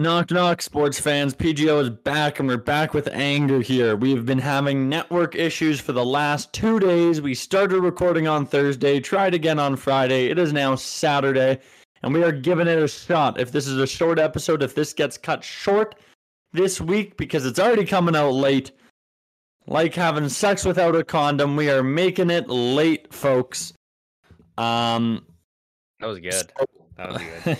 Knock knock, sports fans. PGO is back, and we're back with anger here. We've been having network issues for the last two days. We started recording on Thursday, tried again on Friday. It is now Saturday, and we are giving it a shot. If this is a short episode, if this gets cut short this week because it's already coming out late, like having sex without a condom, we are making it late, folks. Um, That was good. That was good.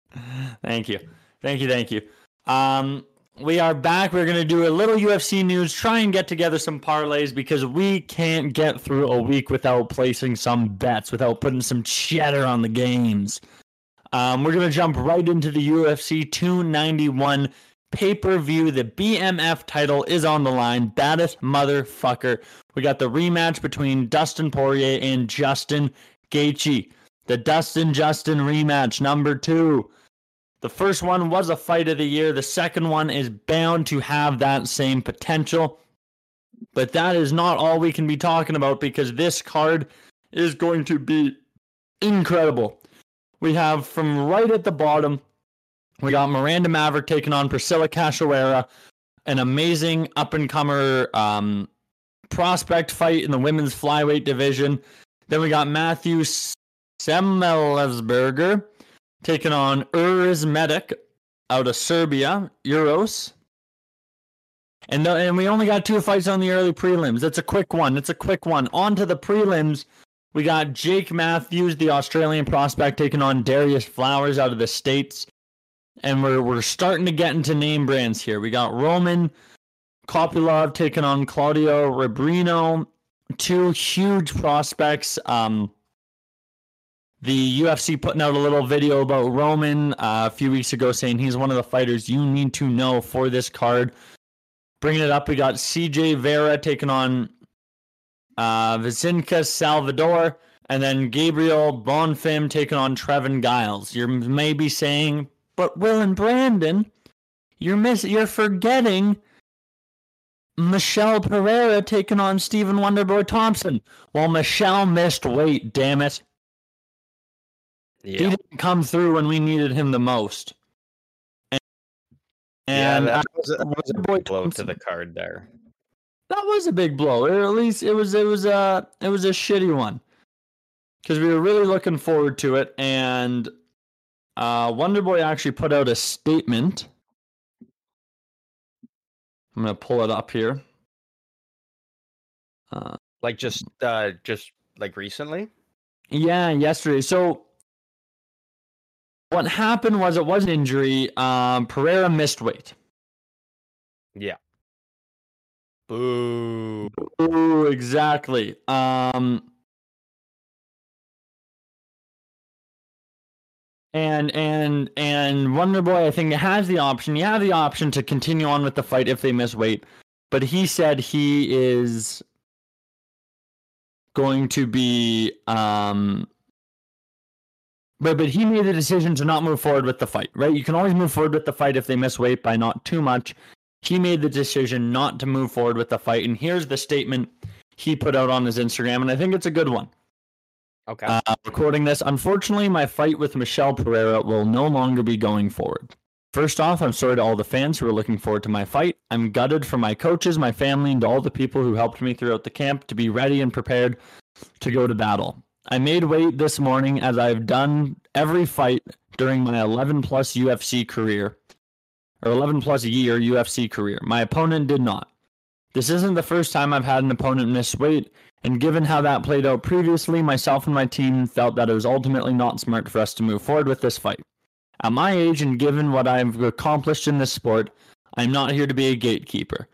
thank you. Thank you. Thank you. Um, we are back. We're going to do a little UFC news, try and get together some parlays because we can't get through a week without placing some bets, without putting some cheddar on the games. Um, we're going to jump right into the UFC 291 pay per view. The BMF title is on the line. Baddest motherfucker. We got the rematch between Dustin Poirier and Justin Gaethje. The Dustin Justin rematch, number two. The first one was a fight of the year. The second one is bound to have that same potential. But that is not all we can be talking about because this card is going to be incredible. We have from right at the bottom, we got Miranda Maverick taking on Priscilla Cachoeira, an amazing up and comer um, prospect fight in the women's flyweight division. Then we got Matthew Semelsberger taking on Uros Medic out of Serbia, Euros. And, the, and we only got two fights on the early prelims. It's a quick one. It's a quick one. On to the prelims. We got Jake Matthews, the Australian prospect, taking on Darius Flowers out of the States. And we're, we're starting to get into name brands here. We got Roman Kopylov taking on Claudio Rebrino. Two huge prospects. Um, the UFC putting out a little video about Roman uh, a few weeks ago saying he's one of the fighters you need to know for this card. Bringing it up, we got CJ Vera taking on uh, Vicinca Salvador, and then Gabriel Bonfim taking on Trevin Giles. You're maybe saying, but Will and Brandon, you're miss you're forgetting Michel Pereira taking on Stephen Wonderboy Thompson. Well, Michel missed weight, damn it. He didn't come through when we needed him the most. And, Yeah, and that was a, that was a Wonderboy blow to the card there. that was a big blow. Or at least it was it was a it was a shitty one. Because we were really looking forward to it, and uh, Wonderboy actually put out a statement. I'm gonna pull it up here. Uh, Like just uh just like recently? Yeah, yesterday. So what happened was it was an injury. Um, Pereira missed weight. Yeah. Boo. Ooh, exactly. Um, and and and Wonder Boy, I think has the option. You have the option to continue on with the fight if they miss weight, but he said he is going to be um. But but he made the decision to not move forward with the fight. Right? You can always move forward with the fight if they miss weight by not too much. He made the decision not to move forward with the fight, and here's the statement he put out on his Instagram, and I think it's a good one. Okay. Uh, recording this. Unfortunately, my fight with Michel Pereira will no longer be going forward. First off, I'm sorry to all the fans who are looking forward to my fight. I'm gutted for my coaches, my family, and all the people who helped me throughout the camp to be ready and prepared to go to battle. I made weight this morning as I've done every fight during my 11 plus UFC career, or 11 plus year UFC career. My opponent did not. This isn't the first time I've had an opponent miss weight, and given how that played out previously, myself and my team felt that it was ultimately not smart for us to move forward with this fight. At my age and given what I've accomplished in this sport, I'm not here to be a gatekeeper.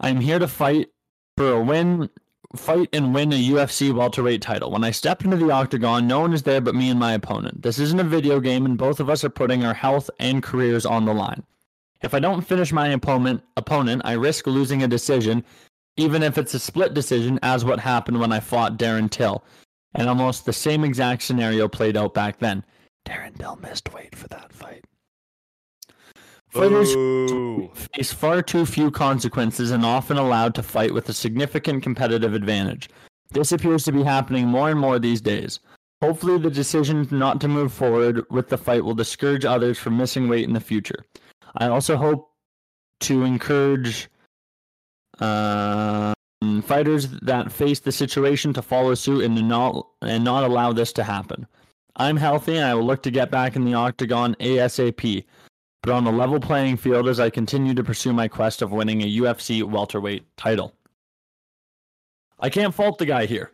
I'm here to fight for a win, fight and win a UFC welterweight title. When I step into the octagon, no one is there but me and my opponent. This isn't a video game, and both of us are putting our health and careers on the line. If I don't finish my opponent, opponent, I risk losing a decision, even if it's a split decision, as what happened when I fought Darren Till. And almost the same exact scenario played out back then. Darren Till missed weight for that fight. Fighters Boo. face far too few consequences and often allowed to fight with a significant competitive advantage. This appears to be happening more and more these days. Hopefully, the decision not to move forward with the fight will discourage others from missing weight in the future. I also hope to encourage um, fighters that face the situation to follow suit and not and not allow this to happen. I'm healthy and I will look to get back in the octagon ASAP, but on a level playing field as I continue to pursue my quest of winning a UFC welterweight title. I can't fault the guy here.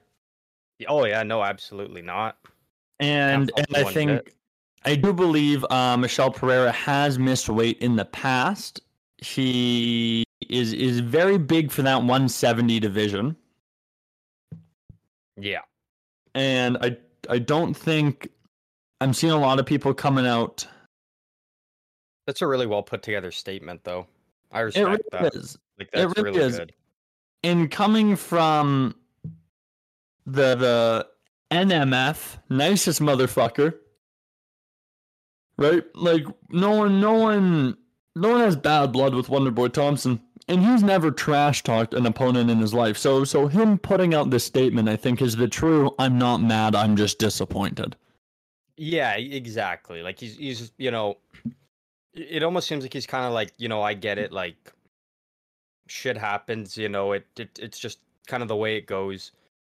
Oh yeah, no, absolutely not. And and I think bit. I do believe uh, Michel Pereira has missed weight in the past. He is is very big for that 170 division, Yeah. and I I don't think I'm seeing a lot of people coming out. That's a really well put together statement though. I It respect really that. is. Like it really really is. good. And coming from the the NMF, nicest motherfucker. Right? Like no one no one no one has bad blood with Wonderboy Thompson. And he's never trash talked an opponent in his life. So so him putting out this statement I think is the true I'm not mad, I'm just disappointed. Yeah, exactly. Like he's he's you know, it almost seems like he's kind of like you know I get it. Like shit happens. You know, it, it it's just kind of the way it goes.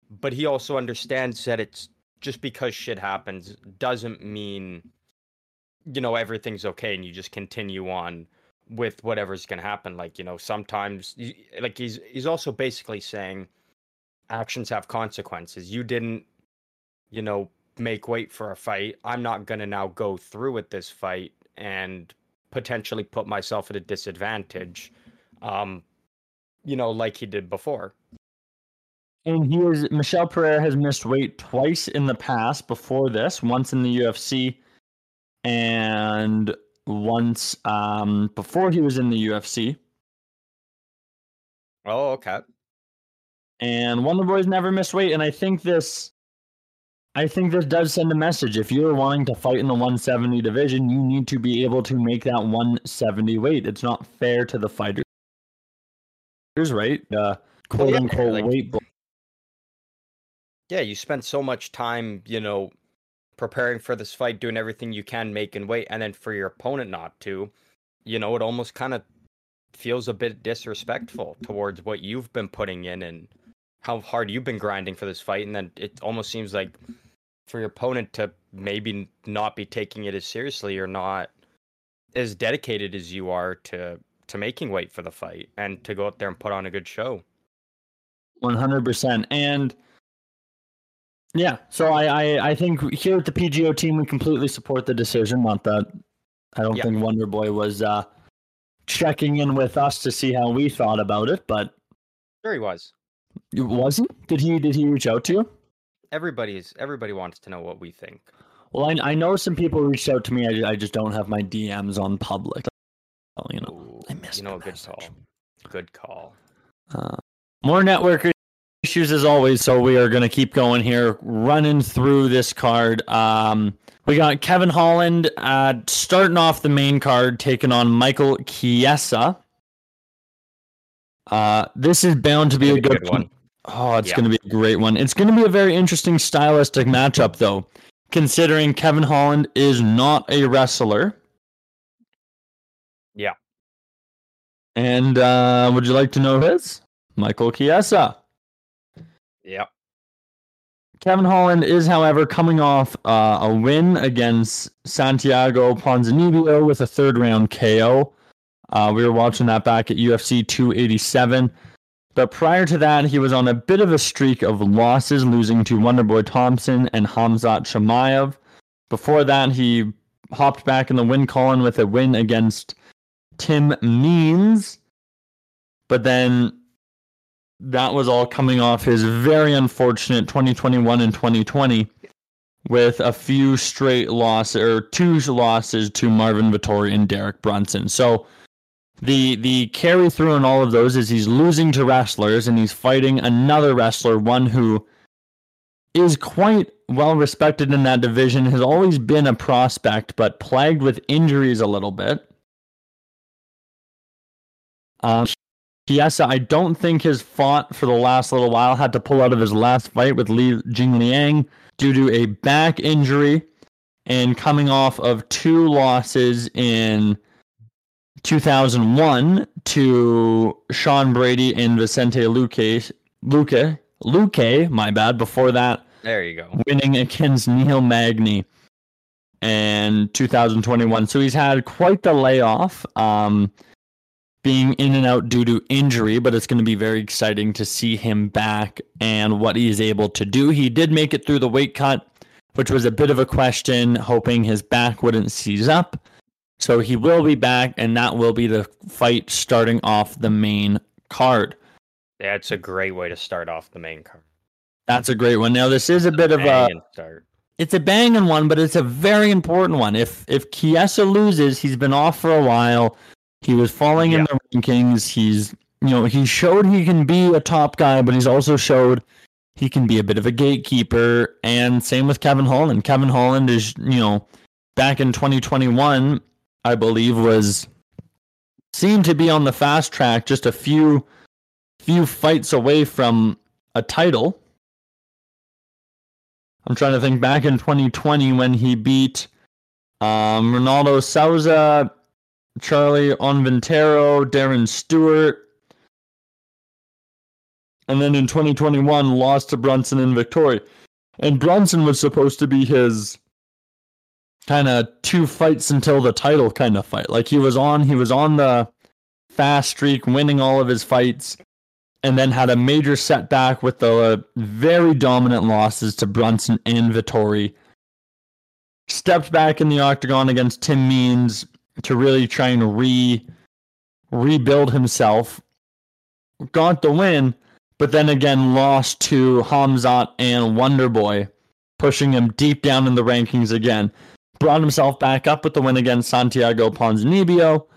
But he also understands that it's just because shit happens doesn't mean you know everything's okay and you just continue on with whatever's gonna happen. Like you know sometimes like he's he's also basically saying actions have consequences. You didn't you know make weight for a fight. I'm not going to now go through with this fight and potentially put myself at a disadvantage. Um, you know, like he did before. And he is Michel Pereira has missed weight twice in the past before this, once in the UFC and once um before he was in the UFC. Oh, okay. And Wonder Boy's never missed weight, and I think this I think this does send a message. If you're wanting to fight in the 170 division, you need to be able to make that 170 weight. It's not fair to the fighters, right? Uh, quote yeah, unquote like- weight. Yeah, you spend so much time, you know, preparing for this fight, doing everything you can, making weight, and then for your opponent not to, you know, it almost kind of feels a bit disrespectful towards what you've been putting in and how hard you've been grinding for this fight. And then it almost seems like for your opponent to maybe not be taking it as seriously or not as dedicated as you are to to making weight for the fight and to go out there and put on a good show. One hundred percent, and yeah. So I, I, I think here at the PGO team, we completely support the decision. Not that I don't Yeah. think Wonder Boy was uh, checking in with us to see how we thought about it, but Sure he was. was he? Did he? Did he reach out to you? Everybody's everybody wants to know what we think. Well, I, I know some people reached out to me. I, I just don't have my DMs on public. Oh, you know, Ooh, I missed you know, a good call. Good call. Uh, more network issues as always. So we are going to keep going here, running through this card. Um, we got Kevin Holland uh, starting off the main card, taking on Michael Chiesa. Uh, this is bound to be a good, one. Oh, it's Yeah. going to be a great one. It's going to be a very interesting stylistic matchup, though, considering Kevin Holland is not a wrestler. Yeah. And uh, would you like to know his? Michael Chiesa. Yep. Kevin Holland is, however, coming off uh, a win against Santiago Ponzinibbio with a third round KO. Uh, we were watching that back at UFC 287. But prior to that, he was on a bit of a streak of losses, losing to Wonderboy Thompson and Khamzat Chimaev. Before that, he hopped back in the win column with a win against Tim Means. But then that was all coming off his very unfortunate 2021 and 2020 with a few straight losses or two losses to Marvin Vettori and Derek Brunson. So the the carry through in all of those is he's losing to wrestlers and he's fighting another wrestler, one who is quite well respected in that division, has always been a prospect, but plagued with injuries a little bit. Um, Chiesa, I don't think has fought for the last little while. Had to pull out of his last fight with Li Jingliang due to a back injury and coming off of two losses in 2001 to Sean Brady and Vicente Luque. Luque. Luque, my bad. Before that, There you go. winning against Neil Magny and 2021. So he's had quite the layoff, um, being in and out due to injury, but it's going to be very exciting to see him back and what he is able to do. He did make it through the weight cut, which was a bit of a question, hoping his back wouldn't seize up. So he will be back, and that will be the fight starting off the main card. That's a great way to start off the main card. That's a great one. Now, this is a bit of a start. It's a banging one, but it's a very important one. If if Chiesa loses, he's been off for a while. He was falling in the rankings. He's you know he showed he can be a top guy, but he's also showed he can be a bit of a gatekeeper. And same with Kevin Holland. Kevin Holland is you know back in 2021, I believe was seemed to be on the fast track, just a few few fights away from a title. I'm trying to think back in 2020 when he beat um, Ronaldo Souza, Charlie Ontiveros, Darren Stewart. And then in 2021, lost to Brunson in Vettori. And Brunson was supposed to be his kind of two fights until the title kind of fight. Like he was on, he was on the fast streak, winning all of his fights and then had a major setback with the uh, very dominant losses to Brunson and Vettori. Stepped back in the octagon against Tim Means to really try and re rebuild himself. Got the win, but then again lost to Khamzat and Wonderboy, pushing him deep down in the rankings again. Brought himself back up with the win against Santiago Ponzinibbio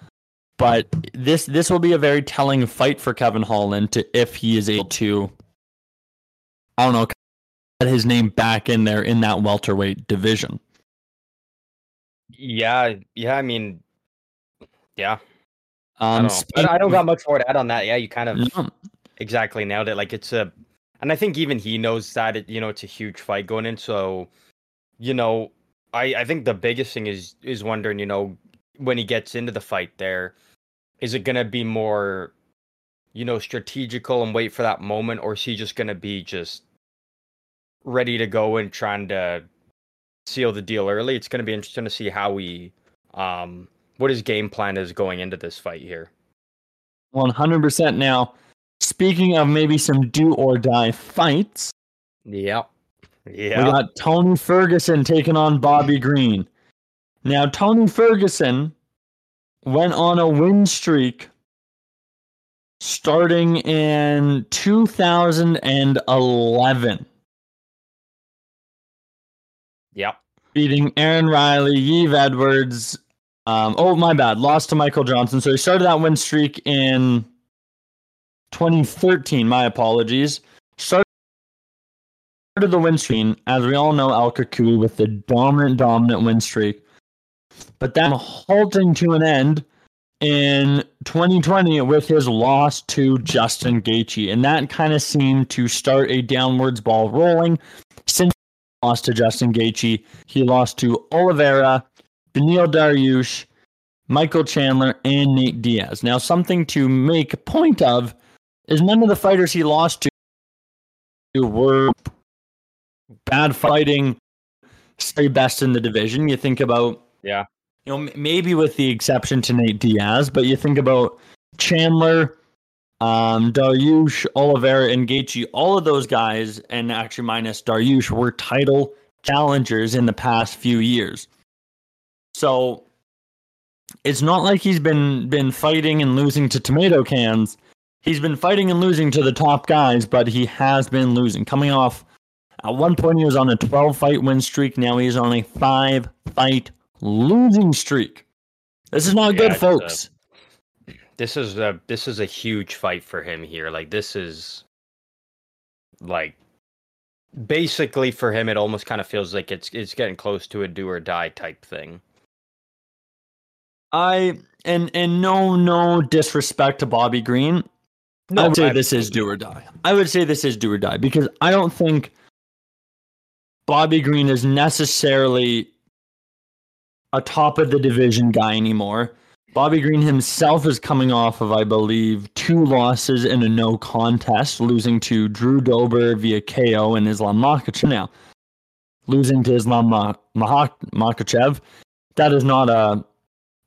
but this this will be a very telling fight for Kevin Holland to if he is able to I don't know get his name back in there in that welterweight division. Yeah, yeah. I mean, yeah. I Um don't, know. But I don't got much more to add on that. Yeah, you kind of exactly nailed it. Like it's a, and I think even he knows that it, you know, it's a huge fight going in. So, you know, I I think the biggest thing is is wondering, you know, when he gets into the fight there, is it gonna be more, you know, strategical and wait for that moment, or is he just gonna be just ready to go and trying to seal the deal early? It's gonna be interesting to see how he, um, what his game plan is going into this fight here. 100% now. Speaking of maybe some do or die fights, Yep. We Yeah. got Tony Ferguson taking on Bobby Green. Now, Tony Ferguson went on a win streak starting in 2011, Yep. beating Aaron Riley, Yves Edwards. Um, oh, my bad. Lost to Michael Johnson. So he started that win streak in 2013. My apologies. Started the win streak, as we all know, El Cucuy with the dominant, dominant win streak. But then halting to an end in 2020 with his loss to Justin Gaethje, and that kind of seemed to start a downwards ball rolling. Since he lost to Justin Gaethje, he lost to Oliveira, Beneil Dariush, Michael Chandler, and Nate Diaz. Now, something to make point of is none of the fighters he lost to were bad fighting, stay best in the division. You think about Yeah. you know, m- maybe with the exception to Nate Diaz, but you think about Chandler, um, Dariush, Oliveira, and Gaethje. All of those guys, and actually minus Dariush, were title challengers in the past few years. So it's not like he's been been fighting and losing to tomato cans. He's been fighting and losing to the top guys, but he has been losing. Coming off at one point, he was on a 12 fight win streak. Now he's on a five fight losing streak. This is not Yeah, good, uh, folks. this is a this is a huge fight for him here. Like this is like basically for him it almost kind of feels like it's it's getting close to a do or die type thing. I and and no no disrespect to Bobby Green. I would say this is do or die. I would say this is do or die because I don't think Bobby Green is necessarily a top of the division guy anymore. Bobby Green himself is coming off of, I believe, two losses in a no contest, losing to Drew Dober via KO and Islam Makhachev. Now, losing to Islam Makhachev, that is not a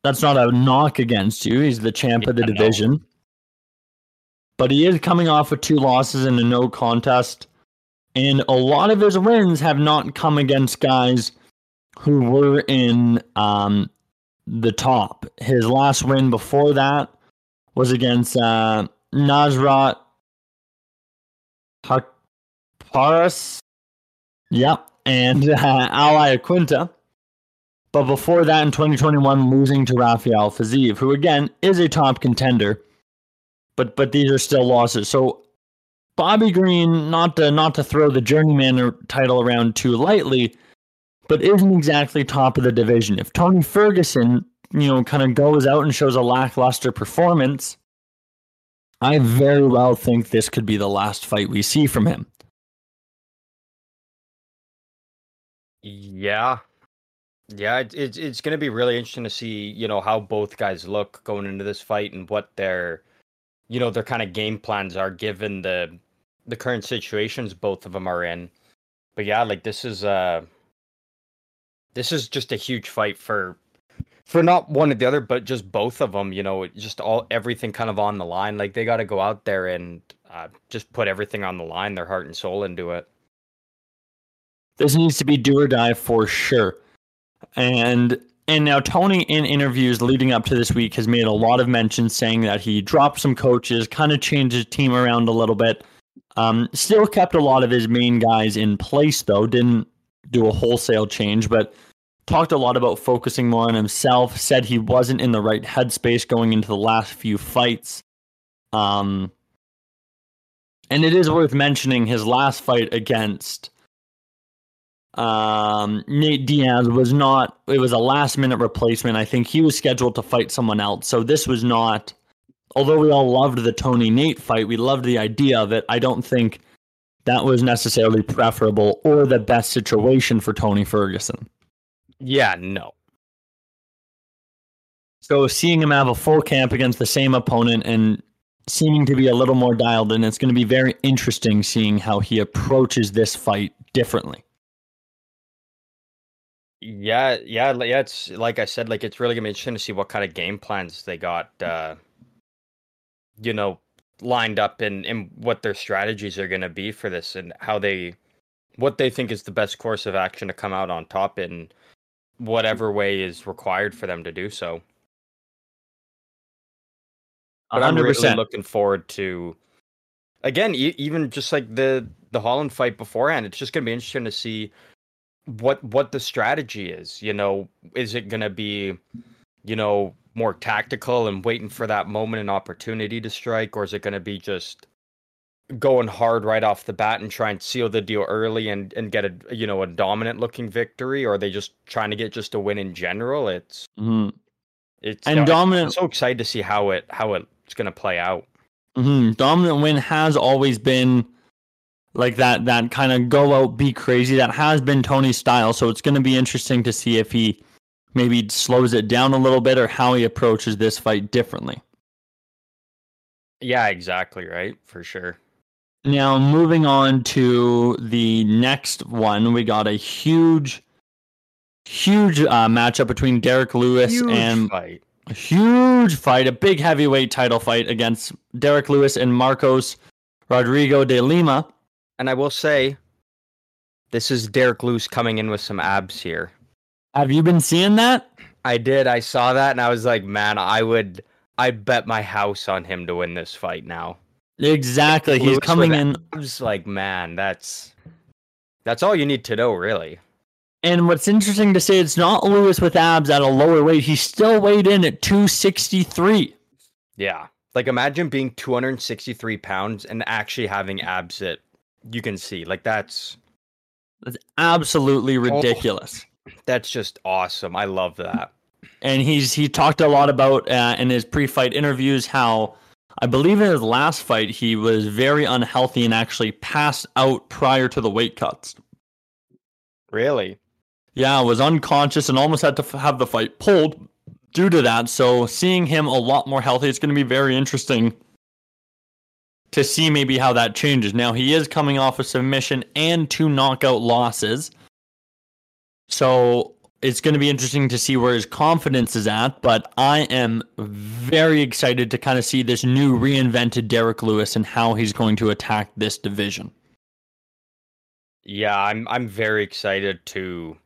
that's not a knock against you. He's the champ yeah, of the division. But he is coming off with two losses in a no contest. And a lot of his wins have not come against guys who were in um, the top. His last win before that was against uh, Nasrat Haqparast. Yep. And uh, Al Iaquinta. But before that, in 2021, losing to Rafael Fiziev, who again is a top contender, but but these are still losses. So Bobby Green, not to not to throw the journeyman er, title around too lightly, but isn't exactly top of the division. If Tony Ferguson, you know, kind of goes out and shows a lackluster performance, I very well think this could be the last fight we see from him. Yeah, yeah, it, it's it's going to be really interesting to see, you know, how both guys look going into this fight and what their, you know, their kind of game plans are given the the current situations both of them are in. But yeah, like this is uh this is just a huge fight for for not one or the other, but just both of them. You know, just all everything kind of on the line. Like they got to go out there and uh, just put everything on the line, their heart and soul into it. This needs to be do or die for sure. And and now Tony in interviews leading up to this week has made a lot of mentions saying that he dropped some coaches, kind of changed his team around a little bit. Um, still kept a lot of his main guys in place though, didn't do a wholesale change, but talked a lot about focusing more on himself, said he wasn't in the right headspace going into the last few fights. Um, and it is worth mentioning his last fight against um, Nate Diaz was not, it was a last minute replacement. I think he was scheduled to fight someone else. So this was not, although we all loved the Tony Nate fight, we loved the idea of it. I don't think that was necessarily preferable or the best situation for Tony Ferguson. Yeah, no. So seeing him have a full camp against the same opponent and seeming to be a little more dialed in, it's going to be very interesting seeing how he approaches this fight differently. Yeah, yeah, yeah. It's like I said, like it's really gonna be interesting to see what kind of game plans they got, uh, you know, lined up and and what their strategies are gonna be for this and how they, what they think is the best course of action to come out on top in whatever way is required for them to do so. But i am really looking forward to, again, e- even just like the the Holland fight beforehand. It's just gonna be interesting to see what what the strategy is. You know, is it going to be, you know, more tactical and waiting for that moment and opportunity to strike, or is it going to be just going hard right off the bat and try and seal the deal early and and get a you know a dominant looking victory, or are they just trying to get just a win in general? It's mm-hmm. it's and you know, dominant. I'm so excited to see how it how it's going to play out. Mm-hmm. Dominant win has always been like that that kind of go out be crazy that has been Tony's style. So it's going to be interesting to see if he maybe slows it down a little bit or how he approaches this fight differently. Yeah, exactly right, for sure. Now moving on to the next one, we got a huge, huge uh, matchup between Derek Lewis huge and fight. a huge fight, a big heavyweight title fight against Derek Lewis and Marcos Rogério de Lima. And I will say, this is Derek Lewis coming in with some abs here. Have you been seeing that? I did. I saw that and I was like, man, I would I bet my house on him to win this fight now. Exactly. He's coming in I was like, man, that's that's all you need to know, really. And what's interesting to say, it's not Lewis with abs at a lower weight. He still weighed in at 263. Yeah. Like imagine being 263 pounds and actually having abs at you can see. Like that's that's absolutely ridiculous. That's just awesome. I love that. And he's he talked a lot about uh, in his pre-fight interviews how I believe in his last fight he was very unhealthy and actually passed out prior to the weight cuts. Really? Yeah, was unconscious and almost had to f- have the fight pulled due to that. So seeing him a lot more healthy, it's going to be very interesting to see maybe how that changes. Now he is coming off a submission and two knockout losses. So it's going to be interesting to see where his confidence is at, but I am very excited to kind of see this new reinvented Derek Lewis and how he's going to attack this division. Yeah, I'm I'm very excited to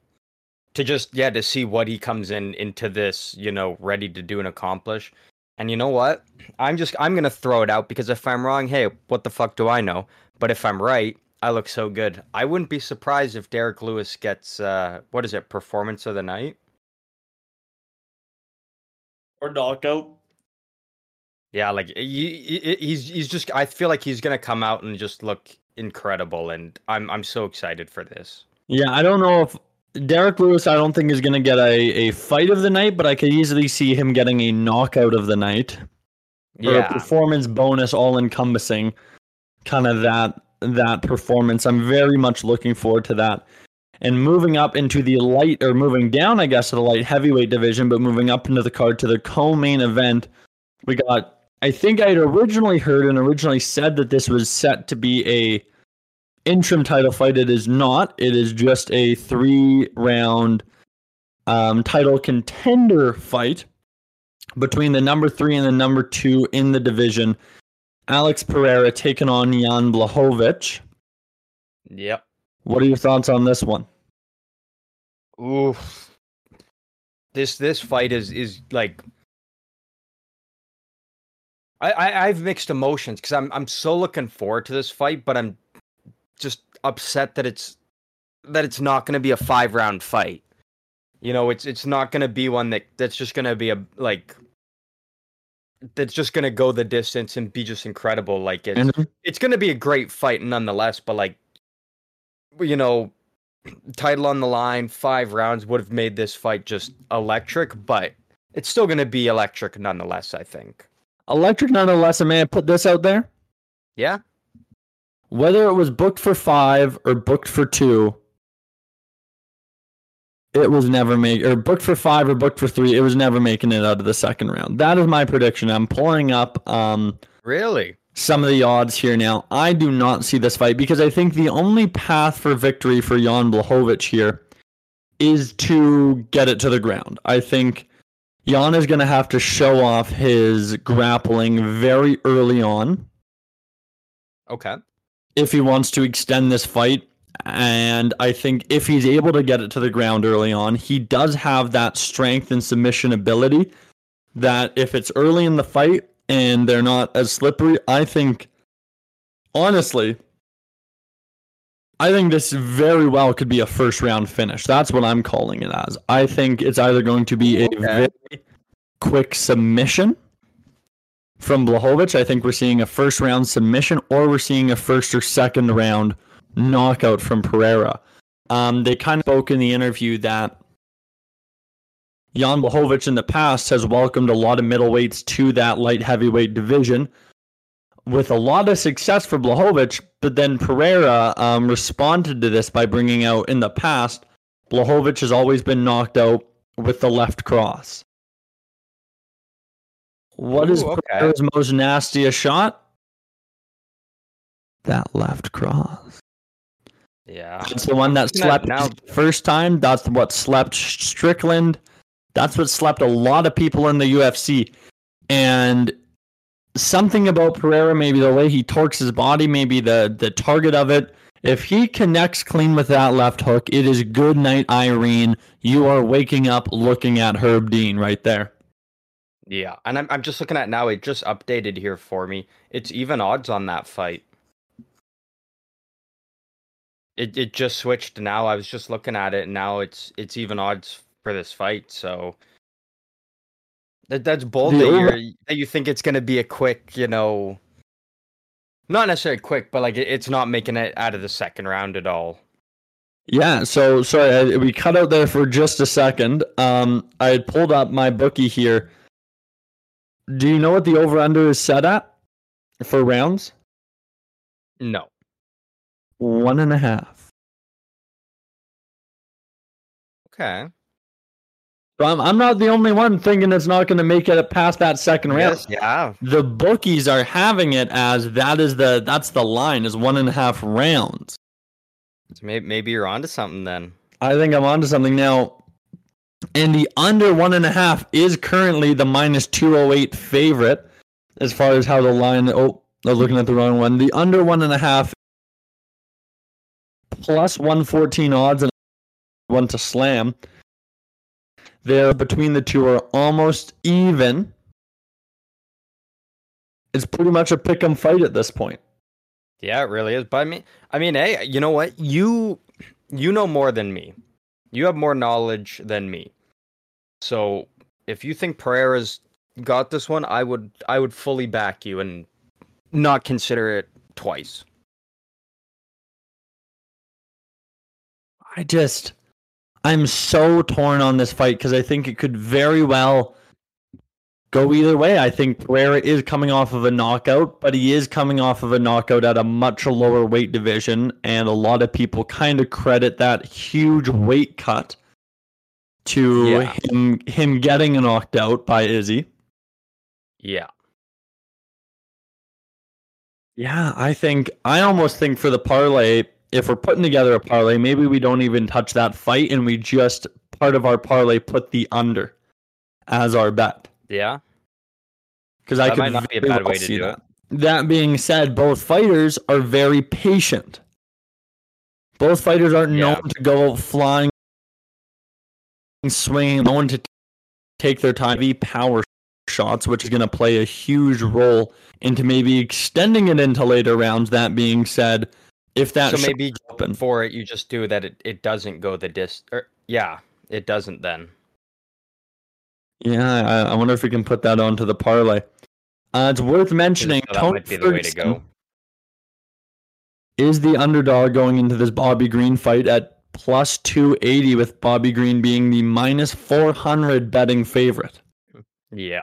to just yeah to see what he comes in into this you know ready to do and accomplish. And you know what? I'm just i'm gonna throw it out because if i'm wrong hey what the fuck do i know? But if i'm right i look so good i wouldn't be surprised if Derek lewis gets uh what is it performance of the night or knockout yeah like he, he's he's just i feel like he's gonna come out and just look incredible and i'm i'm so excited for this yeah i don't know if Derek Lewis, I don't think is going to get a, a fight of the night, but I could easily see him getting a knockout of the night. Yeah. a performance bonus, all encompassing, kind of that that performance. I'm very much looking forward to that. And moving up into the light, or moving down, I guess, to the light heavyweight division, but moving up into the card to the co-main event, we got. I think I had originally heard and originally said that this was set to be a interim title fight. It is not. It is just a three round um, title contender fight between the number three and the number two in the division. Alex Pereira taking on Jan Blachowicz. Yep. What are your thoughts on this one? Oof. This this fight is is like I, I I've mixed emotions because I'm I'm so looking forward to this fight, but I'm just upset that it's that it's not going to be a five round fight. You know, it's it's not going to be one that that's just going to be a like that's just going to go the distance and be just incredible. Like it's mm-hmm. it's going to be a great fight nonetheless. But like, you know, title on the line, five rounds would have made this fight just electric. But it's still going to be electric nonetheless. I think electric nonetheless. May I put this out there? Yeah whether it was booked for five or booked for two, it was never made or booked for five or booked for three. It was never making it out of the second round. That is my prediction. I'm pulling up um really some of the odds here now. I do not see this fight because I think the only path for victory for Jan Blachowicz here is to get it to the ground. I think Jan is going to have to show off his grappling very early on. Okay if he wants to extend this fight. And I think if he's able to get it to the ground early on, he does have that strength and submission ability that if it's early in the fight and they're not as slippery, I think, honestly, I think this very well could be a first round finish. That's what I'm calling it as. I think it's either going to be a okay. very quick submission from Blachowicz. I think we're seeing a first round submission or we're seeing a first or second round knockout from Pereira. Um, they kind of spoke in the interview that Jan Blachowicz in the past has welcomed a lot of middleweights to that light heavyweight division with a lot of success for Blachowicz, but then Pereira um, responded to this by bringing out in the past, Blachowicz has always been knocked out with the left cross. What Ooh, is okay. most nastiest shot? That left cross. Yeah. It's the one that slept now. first time. That's what slept Strickland. That's what slept a lot of people in the UFC. And something about Pereira, maybe the way he torques his body, maybe the the target of it. If he connects clean with that left hook, it is good night, Irene. You are waking up looking at Herb Dean right there. Yeah, and I'm I'm just looking at now. It just updated here for me. It's even odds on that fight. It it just switched now. I was just looking at it, and now it's it's even odds for this fight. So that that's bold that you that you think it's gonna be a quick, you know, not necessarily quick, but like it's not making it out of the second round at all. Yeah, so sorry, we cut out there for just a second. Um, I had pulled up my bookie here do you know what the over under is set at for rounds? No. One and a half. Okay. So I'm, I'm not the only one thinking it's not going to make it past that second round. Yes, yeah. The bookies are having it as that is the that's the line is one and a half rounds. So maybe, maybe you're onto something then. I think I'm onto something now. And the under one and a half is currently the minus 208 favorite as far as how the line. Oh, I'm looking at the wrong one. The under one and a half plus 114 odds and one to slam. There between the two are almost even. It's pretty much a pick 'em fight at this point. Yeah, it really is. But I mean, I mean, hey, you know what? You you know more than me. You have more knowledge than me. So if you think Pereira's got this one, I would I would fully back you and not consider it twice. I just I'm so torn on this fight because I think it could very well go either way. I think Pereira is coming off of a knockout, but he is coming off of a knockout at a much lower weight division, and a lot of people kind of credit that huge weight cut to Yeah. him him getting knocked out by Izzy. Yeah. Yeah, I think I almost think for the parlay, if we're putting together a parlay, maybe we don't even touch that fight and we just part of our parlay put the under as our bet. Yeah. Because I could might not be a bad well way to do that. That being said, both fighters are very patient. Both fighters aren't Yeah. known to go flying, swinging, known to take their time, be power shots, which is going to play a huge role into maybe extending it into later rounds. That being said, if that so maybe open, for it you just do that it, it doesn't go the dis or yeah, it doesn't then. yeah, I, I wonder if we can put that onto the parlay. Uh, it's worth mentioning that Tony might be the way to Ferguson go. is the underdog going into this Bobby Green fight at plus 280 with Bobby Green being the minus 400 betting favorite. Yeah.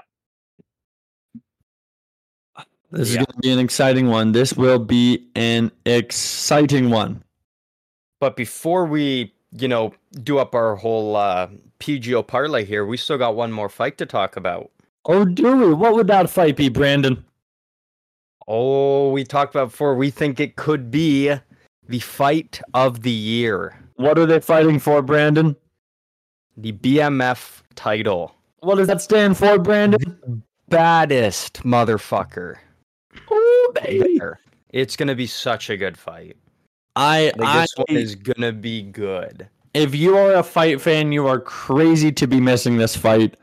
This is going to be an exciting one. This will be an exciting one. But before we, you know, do up our whole uh PGO parlay here, we still got one more fight to talk about. Oh, do we? What would that fight be, Brandon? Oh, we talked about before. We think it could be the fight of the year, What are they fighting for, Brandon? the BMF title. What does that stand for, Brandon? Baddest motherfucker. Baby. It's gonna be such a good fight. I, Like, I this one is gonna be good. if you are a fight fan, you are crazy to be missing this fight.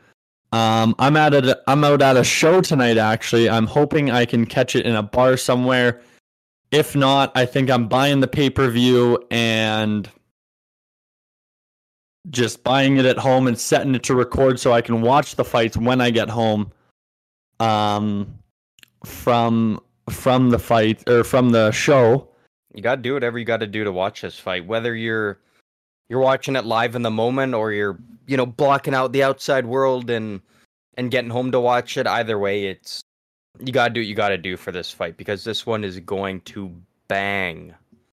Um, I'm at a, I'm out at a show tonight. Actually, I'm hoping I can catch it in a bar somewhere. If not, I think I'm buying the pay per view and just buying it at home and setting it to record so I can watch the fights when I get home. Um, from from the fight or from the show. You gotta do whatever you gotta do to watch this fight. Whether you're you're watching it live in the moment or you're, you know, blocking out the outside world and and getting home to watch it. Either way, it's you gotta do what you gotta do for this fight because this one is going to bang.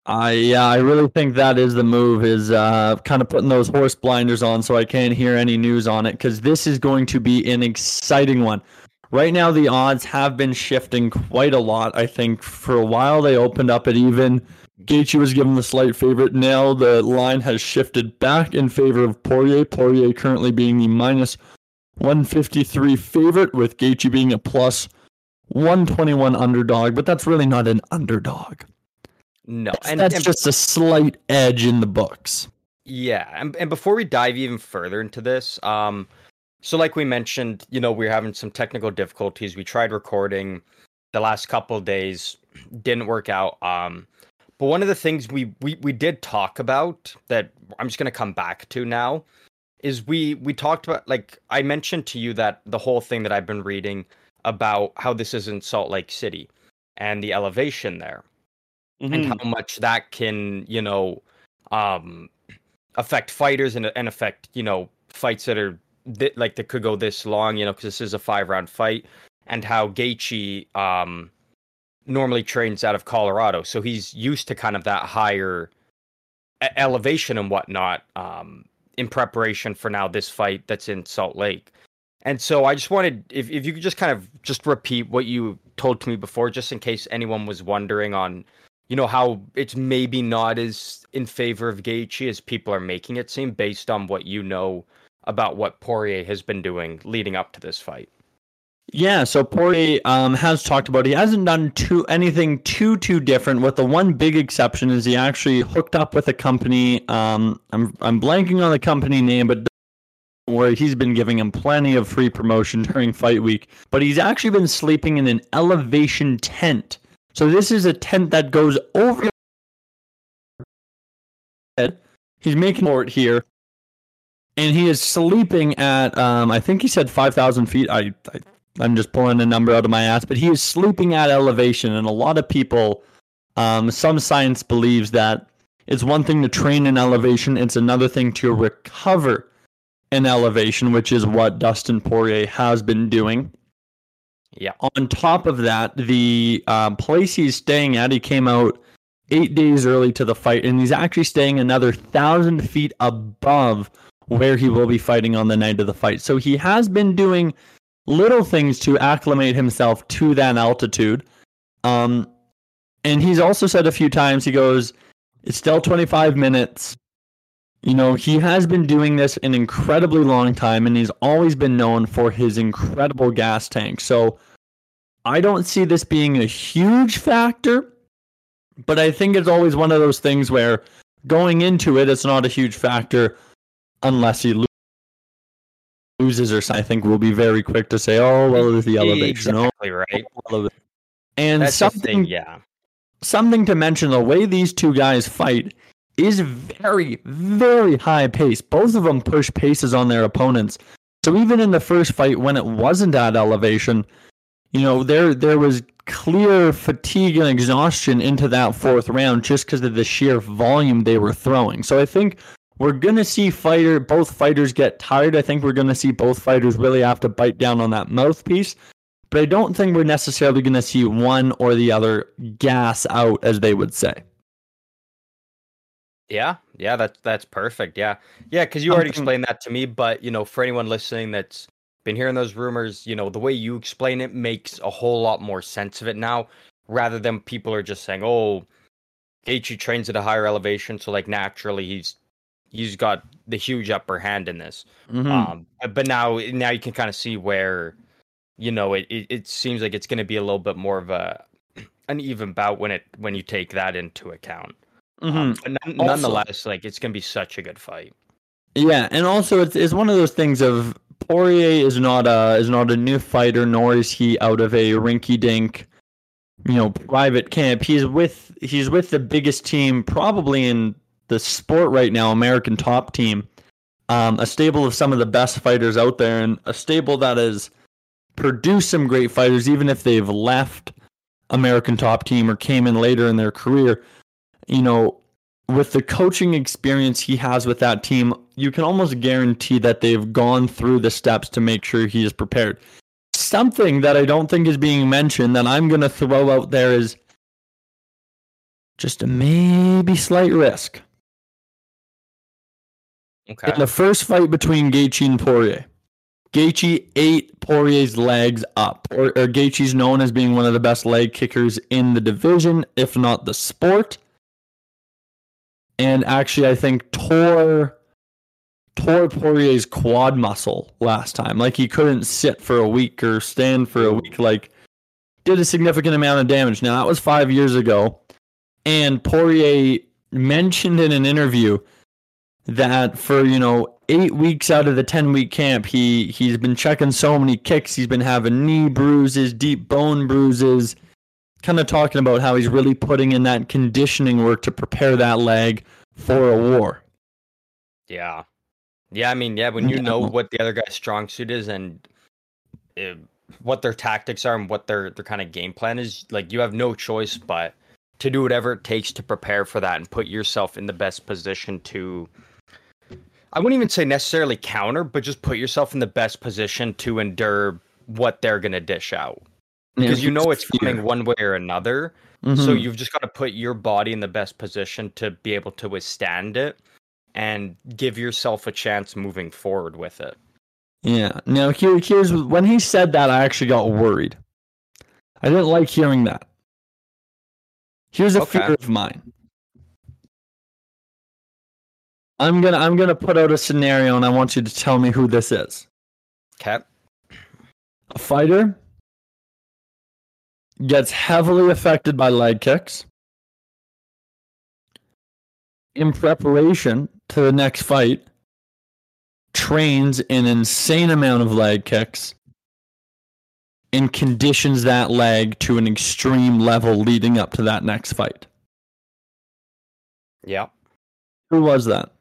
I yeah, I really think that is the move. Is uh, kind of putting those horse blinders on so I can't hear any news on it because this is going to be an exciting one. Right now, the odds have been shifting quite a lot. I think for a while they opened up at even. Gaethje was given the slight favorite. Now the line has shifted back in favor of Poirier. Poirier currently being the minus 153 favorite, with Gaethje being a plus 121 underdog. But that's really not an underdog. No, That's- and, that's and just a slight edge in the books. Yeah, and, and before we dive even further into this, um, so like we mentioned, you know, we are having some technical difficulties. We tried recording the last couple of days, didn't work out. Um, but one of the things we we we did talk about that I'm just gonna come back to now is we we talked about like I mentioned to you that the whole thing that I've been reading about how this is in Salt Lake City and the elevation there and Mm-hmm. how much that can you know um affect fighters and, and affect you know fights that are th- like that could go this long you know because this is a five round fight and how Gaethje um normally trains out of Colorado so he's used to kind of that higher elevation and whatnot um in preparation for now this fight that's in Salt Lake. And so I just wanted if if you could just kind of just repeat what you told to me before, just in case anyone was wondering on, you know, how it's maybe not as in favor of Gaethje as people are making it seem, based on what you know about what Poirier has been doing leading up to this fight. Yeah, so Poirier um, has talked about he hasn't done too anything too too different. With the one big exception is he actually hooked up with a company. Um, I'm I'm blanking on the company name, but where he's been giving him plenty of free promotion during fight week. But he's actually been sleeping in an elevation tent. So this is a tent that goes over. He's making it here, and he is sleeping at um, I think he said five thousand feet. I, I I'm just pulling a number out of my ass, but he is sleeping at elevation, and a lot of people, um, some science believes that it's one thing to train in elevation, it's another thing to recover in elevation, which is what Dustin Poirier has been doing. Yeah. On top of that, the um, place he's staying at, he came out eight days early to the fight, and he's actually staying another thousand feet above where he will be fighting on the night of the fight. So he has been doing little things to acclimate himself to that altitude. Um, and he's also said a few times, he goes, it's still 25 minutes. You know, he has been doing this an incredibly long time, and he's always been known for his incredible gas tank. So I don't see this being a huge factor, but I think it's always one of those things where going into it, it's not a huge factor unless he loses or something, I think we'll be very quick to say, oh, well, it's the elevation. Exactly right. And That's something, yeah. Something to mention the way these two guys fight is very, very high pace. Both of them push paces on their opponents. So even in the first fight, when it wasn't at elevation, you know, there there was clear fatigue and exhaustion into that fourth round just because of the sheer volume they were throwing. So I think we're gonna see fighter both fighters get tired. I think we're gonna see both fighters really have to bite down on that mouthpiece. But I don't think we're necessarily gonna see one or the other gas out, as they would say. Yeah, yeah, that's that's perfect. Yeah, yeah, because you already explained that to me. But you know, for anyone listening that's been hearing those rumors, you know, the way you explain it makes a whole lot more sense of it now, rather than people are just saying, "Oh, Gaethje trains at a higher elevation, so like naturally he's he's got the huge upper hand in this. Mm-hmm. Um, but now now you can kind of see where you know it, it, it seems like it's going to be a little bit more of a an even bout when it when you take that into account. Mm-hmm. Um, but n- also, nonetheless, like it's going to be such a good fight. Yeah, and also it's it's one of those things of Poirier is not a is not a new fighter, nor is he out of a rinky dink, you know, private camp. He's with he's with the biggest team probably in the sport right now, American Top Team, um, a stable of some of the best fighters out there, and a stable that has produced some great fighters, even if they've left American Top Team or came in later in their career. You know, with the coaching experience he has with that team, you can almost guarantee that they've gone through the steps to make sure he is prepared. Something that I don't think is being mentioned that I'm going to throw out there is just a maybe slight risk. Okay. In the first fight between Gaethje and Poirier, Gaethje ate Poirier's legs up. Or, or Gaethje's known as being one of the best leg kickers in the division, if not the sport. And actually, I think tore tore Poirier's quad muscle last time. Like he couldn't sit for a week or stand for a week. Like did a significant amount of damage. Now that was five years ago, and Poirier mentioned in an interview that for you know eight weeks out of the 10 week camp he he's been checking so many kicks. He's been having knee bruises deep bone bruises kind of talking about how he's really putting in that conditioning work to prepare that leg for a war. Yeah. Yeah i mean yeah when you know what the other guy's strong suit is and uh, what their tactics are and what their their kind of game plan is like you have no choice but to do whatever it takes to prepare for that and put yourself in the best position to I wouldn't even say necessarily counter, but just put yourself in the best position to endure what they're going to dish out. Because you know it's coming one way or another. Mm-hmm. So you've just got to put your body in the best position to be able to withstand it. and give yourself a chance moving forward with it. Yeah. Now here, here's when he said that, I actually got worried. I didn't like hearing that. Here's a Okay. fear of mine. I'm gonna I'm gonna put out a scenario, and I want you to tell me who this is. Okay. A fighter gets heavily affected by leg kicks. In preparation to the next fight, trains an insane amount of leg kicks and conditions that leg to an extreme level leading up to that next fight. Yeah. Who was that?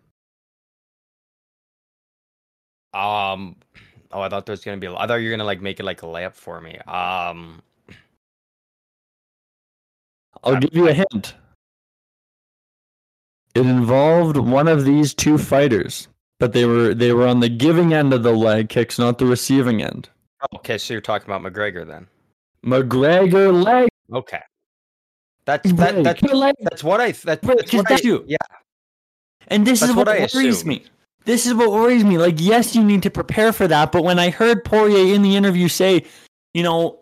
Um. Oh, I thought there was gonna be. a- I thought you were gonna like make it like a layup for me. Um. I'll give you a hint. It involved one of these two fighters, but they were they were on the giving end of the leg kicks, not the receiving end. Okay, so you're talking about McGregor then. McGregor leg. Okay. That's that, that's that's what I that, that's what I, you. yeah And this That's is what, what I worries assumed. me. This is what worries me. Like, yes, you need to prepare for that, but when I heard Poirier in the interview say, you know,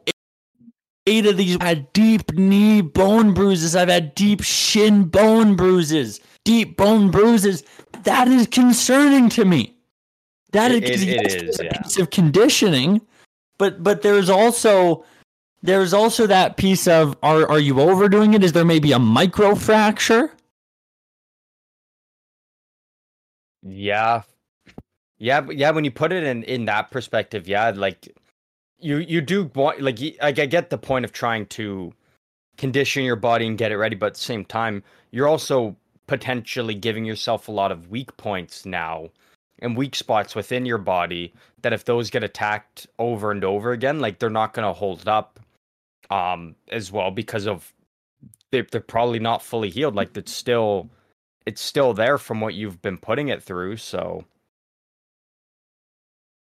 eight of these had deep knee bone bruises, I've had deep shin bone bruises, deep bone bruises. That is concerning to me. That It- is, it- it yes, is, it's a yeah. piece of conditioning, but but there's also there's also that piece of are are you overdoing it? Is there maybe a micro fracture? Yeah. Yeah yeah when you put it in in that perspective yeah like you you do want like I get the point of trying to condition your body and get it ready but at the same time you're also potentially giving yourself a lot of weak points now and weak spots within your body that if those get attacked over and over again like they're not going to hold up um as well because of they, they're probably not fully healed like it's still it's still there from what you've been putting it through so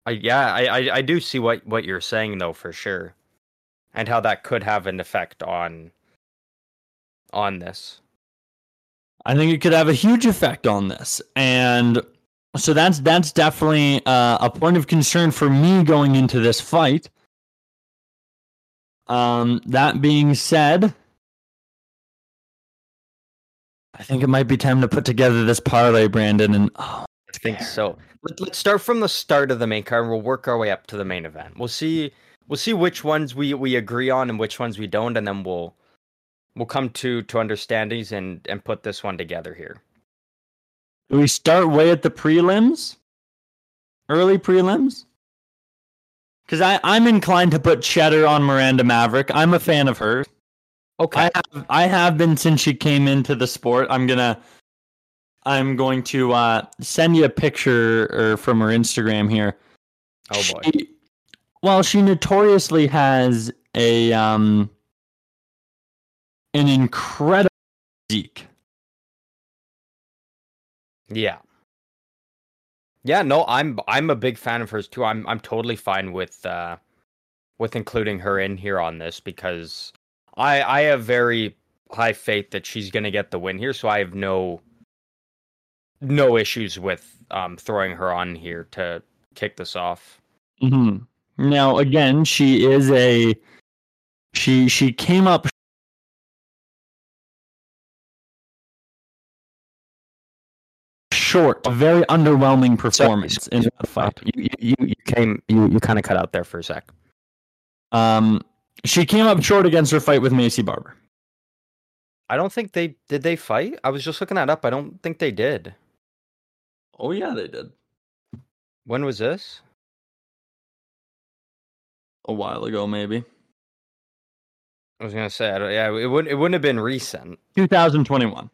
I, yeah I, I i do see what what you're saying though for sure and how that could have an effect on on this I think it could have a huge effect on this, and so that's that's definitely uh, a point of concern for me going into this fight. Um, that being said, I think it might be time to put together this parlay, Brandon. And oh, I think so. Let, let's start from the start of the main card. and We'll work our way up to the main event. We'll see. We'll see which ones we, we agree on and which ones we don't, and then we'll we'll come to to understandings and and put this one together here. do we start way at the prelims, early prelims? Because I I'm inclined to put Cheddar on Miranda Maverick. I'm a fan of hers. Okay. I have I have been since she came into the sport. I'm gonna I'm going to uh, send you a picture or from her Instagram here. oh boy. She, well, she notoriously has a um an incredible physique. Yeah. Yeah, no, I'm I'm a big fan of hers too. I'm I'm totally fine with uh with including her in here on this because I I have very high faith that she's going to get the win here, so I have no no issues with um throwing her on here to kick this off. hmm Now, again, she is a she she came up short, a very underwhelming performance in that fight. You you you came you you kind of cut out there for a sec. Um, she came up short against her fight with Maycee Barber. I don't think they did they fight? I was just looking that up. I don't think they did. Oh yeah, they did When was this? a while ago, maybe I was going to say I don't, yeah, it wouldn't it wouldn't have been recent. 2021.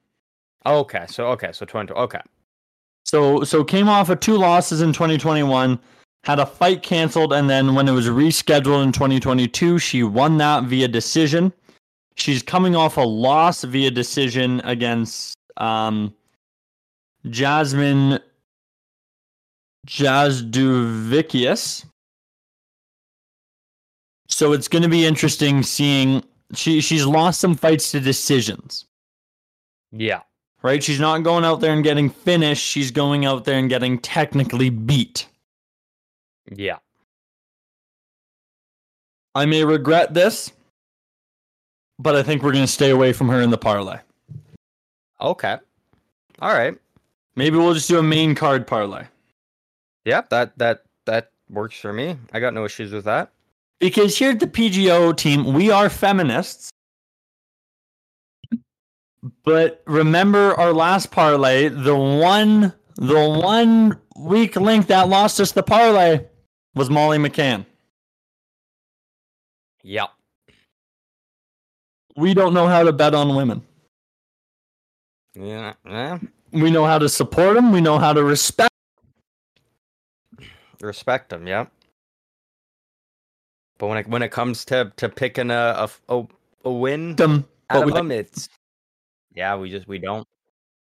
Oh, okay. So okay, so 20 okay. So so came off of two losses in 2021, had a fight canceled, and then when it was rescheduled in 2022, she won that via decision. She's coming off a loss via decision against um, Jasmine Jasudavicius. So it's going to be interesting seeing she she's lost some fights to decisions. Yeah. right? She's not going out there and getting finished. She's going out there and getting technically beat. Yeah. I may regret this, but I think we're going to stay away from her in the parlay. Okay. All right. Maybe we'll just do a main card parlay. Yeah, that that that works for me. I got no issues with that. Because here at the PGO team, we are feminists. But remember our last parlay, the one the one weak link that lost us the parlay was Molly McCann. Yep. We don't know how to bet on women. Yeah. Yeah. We know how to support them, we know how to respect Respect them. Yep. But when it when it comes to to picking a a a, a win them, out but of we, them, it's yeah, we just we don't.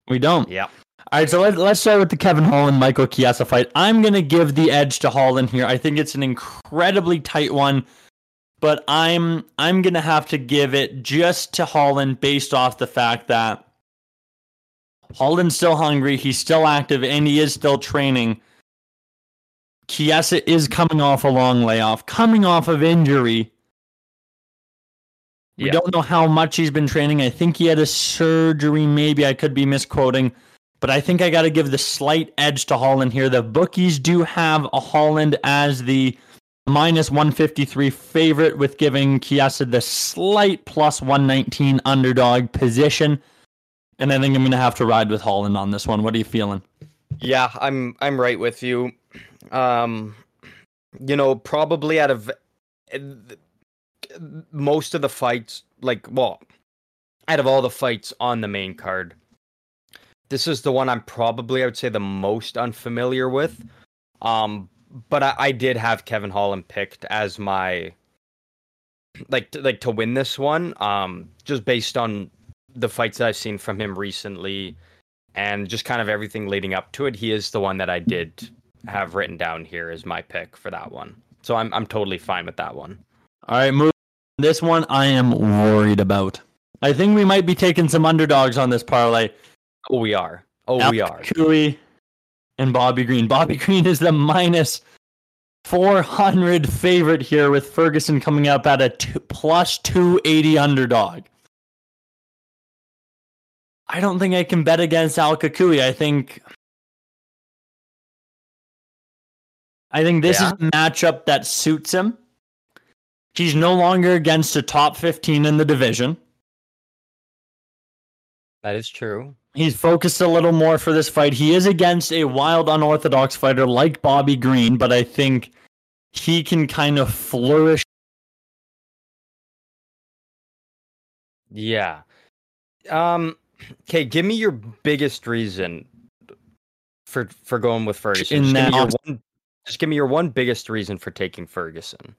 we don't. Yep. All right, so let, let's start with the Kevin Holland Michael Chiesa fight. I'm going to give the edge to Holland here. I think it's an incredibly tight one, but I'm I'm going to have to give it just to Holland based off the fact that Holland's still hungry, he's still active, and he is still training. Chiesa is coming off a long layoff, coming off of injury. We Yeah. don't know how much he's been training. I think he had a surgery, maybe. I could be misquoting. But I think I got to give the slight edge to Holland here. The bookies do have a Holland as the minus 153 favorite, with giving Chiesa the slight plus 119 underdog position. And I think I'm going to have to ride with Holland on this one. What are you feeling? Yeah, I'm I'm right with you. Um, you know, probably out of uh, most of the fights, like well, out of all the fights on the main card, this is the one I'm probably I would say the most unfamiliar with. Um, but I, I did have Kevin Holland picked as my like to, like to win this one. Um, just based on the fights that I've seen from him recently and just kind of everything leading up to it, he is the one that I did have written down here as my pick for that one. So I'm I'm totally fine with that one. All right, move. This one I am worried about. I think we might be taking some underdogs on this parlay. Oh, we are. Oh, we are. Cucuy and Bobby Green. Bobby Green is the minus 400 favorite here with Ferguson coming up at a two, plus 280 underdog. I don't think I can bet against El Cucuy. I think I think this Yeah. is a matchup that suits him. He's no longer against a top 15 in the division. That is true. He's focused a little more for this fight. He is against a wild, unorthodox fighter like Bobby Green, but I think he can kind of flourish. Yeah. Um. Okay, give me your biggest reason for for going with Ferguson. In Just give, that me your one, just give me your one biggest reason for taking Ferguson.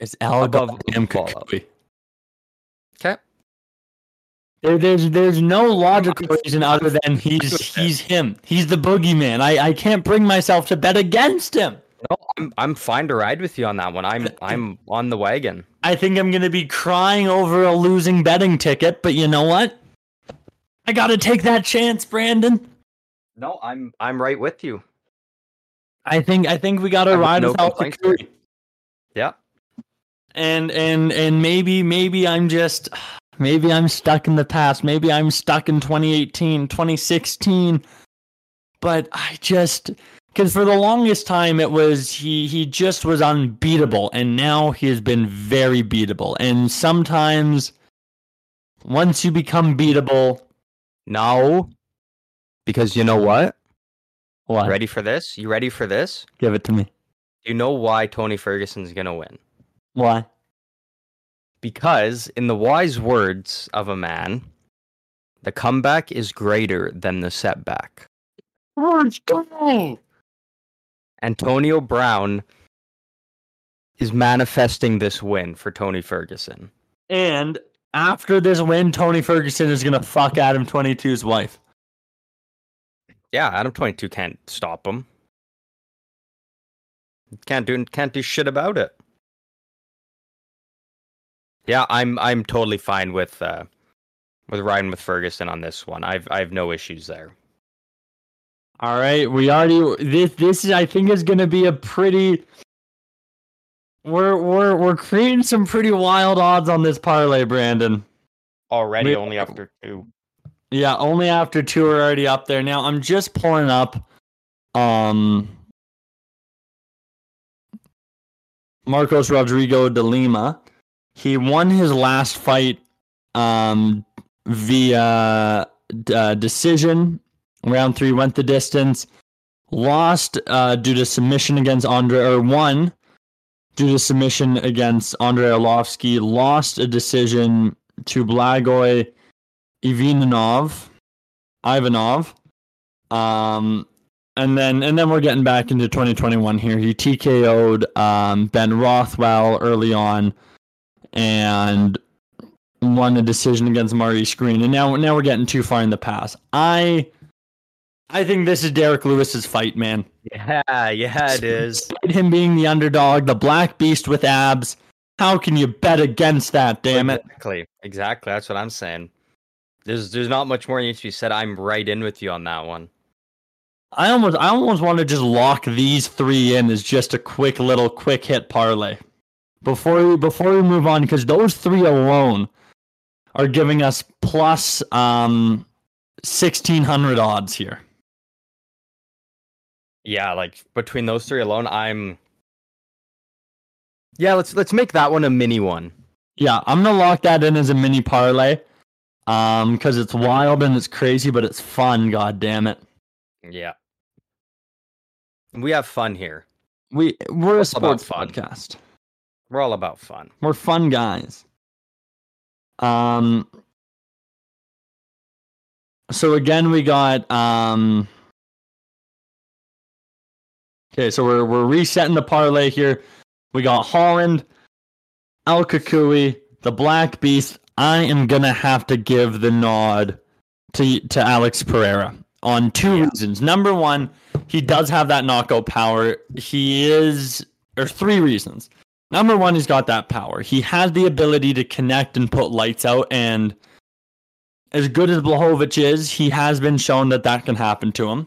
It's Al Above goddamn Okay. There, there's there's no logical reason other than he's he's him. He's the boogeyman. I, I can't bring myself to bet against him. No, I'm I'm fine to ride with you on that one. I'm I'm on the wagon. I think I'm gonna be crying over a losing betting ticket, but you know what? I gotta take that chance, Brandon. No, I'm I'm right with you. I think I think we gotta ride no with Al. Yeah. and and and maybe maybe i'm just maybe i'm stuck in the past maybe i'm stuck in 2018 2016 but i just because for the longest time it was he he just was unbeatable and now he has been very beatable and sometimes once you become beatable No. Because you know what? what Ready for this? You ready for this? give it to me You know why Tony Ferguson's gonna win? why Because, in the wise words of a man, the comeback is greater than the setback. let's go Antonio Brown is manifesting this win for Tony Ferguson. and after this win tony ferguson is gonna fuck adam 22's wife Yeah, Adam 22 can't stop him. Can't do can't do shit about it. Yeah, I'm I'm totally fine with uh with riding with Ferguson on this one. I've I have no issues there. All right, we already this this is I think is going to be a pretty we're we're we're creating some pretty wild odds on this parlay, Brandon. Already, We- only after two. Yeah, only after two are already up there. Now I'm just pulling up um Marcos Rogério de Lima. He won his last fight um via uh, decision. Round three went the distance. Lost uh, due to submission against Andre, or won due to submission against Andrei Arlovsky. Lost a decision to Blagoy Ivanov, Ivanov. Um, and then and then we're getting back into 2021 here. He TKO'd um, Ben Rothwell early on, and won a decision against Marty Screen. And now now we're getting too far in the past. I I think this is Derrick Lewis's fight, man. Yeah, yeah, it is. Despite him being the underdog, the black beast with abs. How can you bet against that? Damn it! Exactly. Exactly. That's what I'm saying. There's there's not much more needs to be said. I'm right in with you on that one. I almost I almost want to just lock these three in as just a quick little quick hit parlay before we before we move on because those three alone are giving us plus um sixteen hundred odds here. Yeah, like between those three alone, I'm. Yeah, let's let's make that one a mini one. Yeah, I'm gonna lock that in as a mini parlay, um, because it's wild and it's crazy, but it's fun. God damn it, Yeah. We have fun here. we we're a It's about sports fun. podcast. We're all about fun. We're fun guys. Um. So again, we got um. Okay, so we're we're resetting the parlay here. We got Holland, El Cucuy, the Black Beast. I am gonna have to give the nod to to Alex Pereira on two Yeah. reasons. Number one, he does have that knockout power. He is, or three reasons. Number one, he's got that power. He has the ability to connect and put lights out. And as good as Blachowicz is, he has been shown that that can happen to him.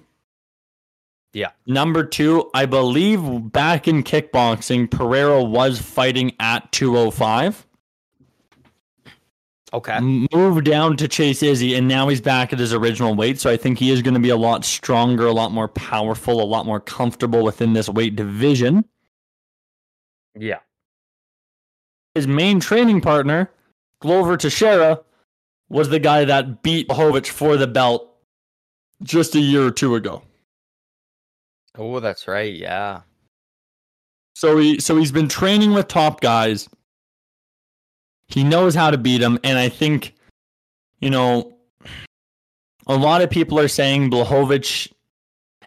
Yeah. Number two, I believe back in kickboxing, Pereira was fighting at 205 Okay. moved down to chase Izzy, and now he's back at his original weight. So I think he is going to be a lot stronger, a lot more powerful, a lot more comfortable within this weight division. Yeah. His main training partner, Glover Teixeira, was the guy that beat Blachowicz for the belt just a year or two ago. Oh, that's right. Yeah. So he so he's been training with top guys. He knows how to beat them, and I think, you know, a lot of people are saying Blachowicz,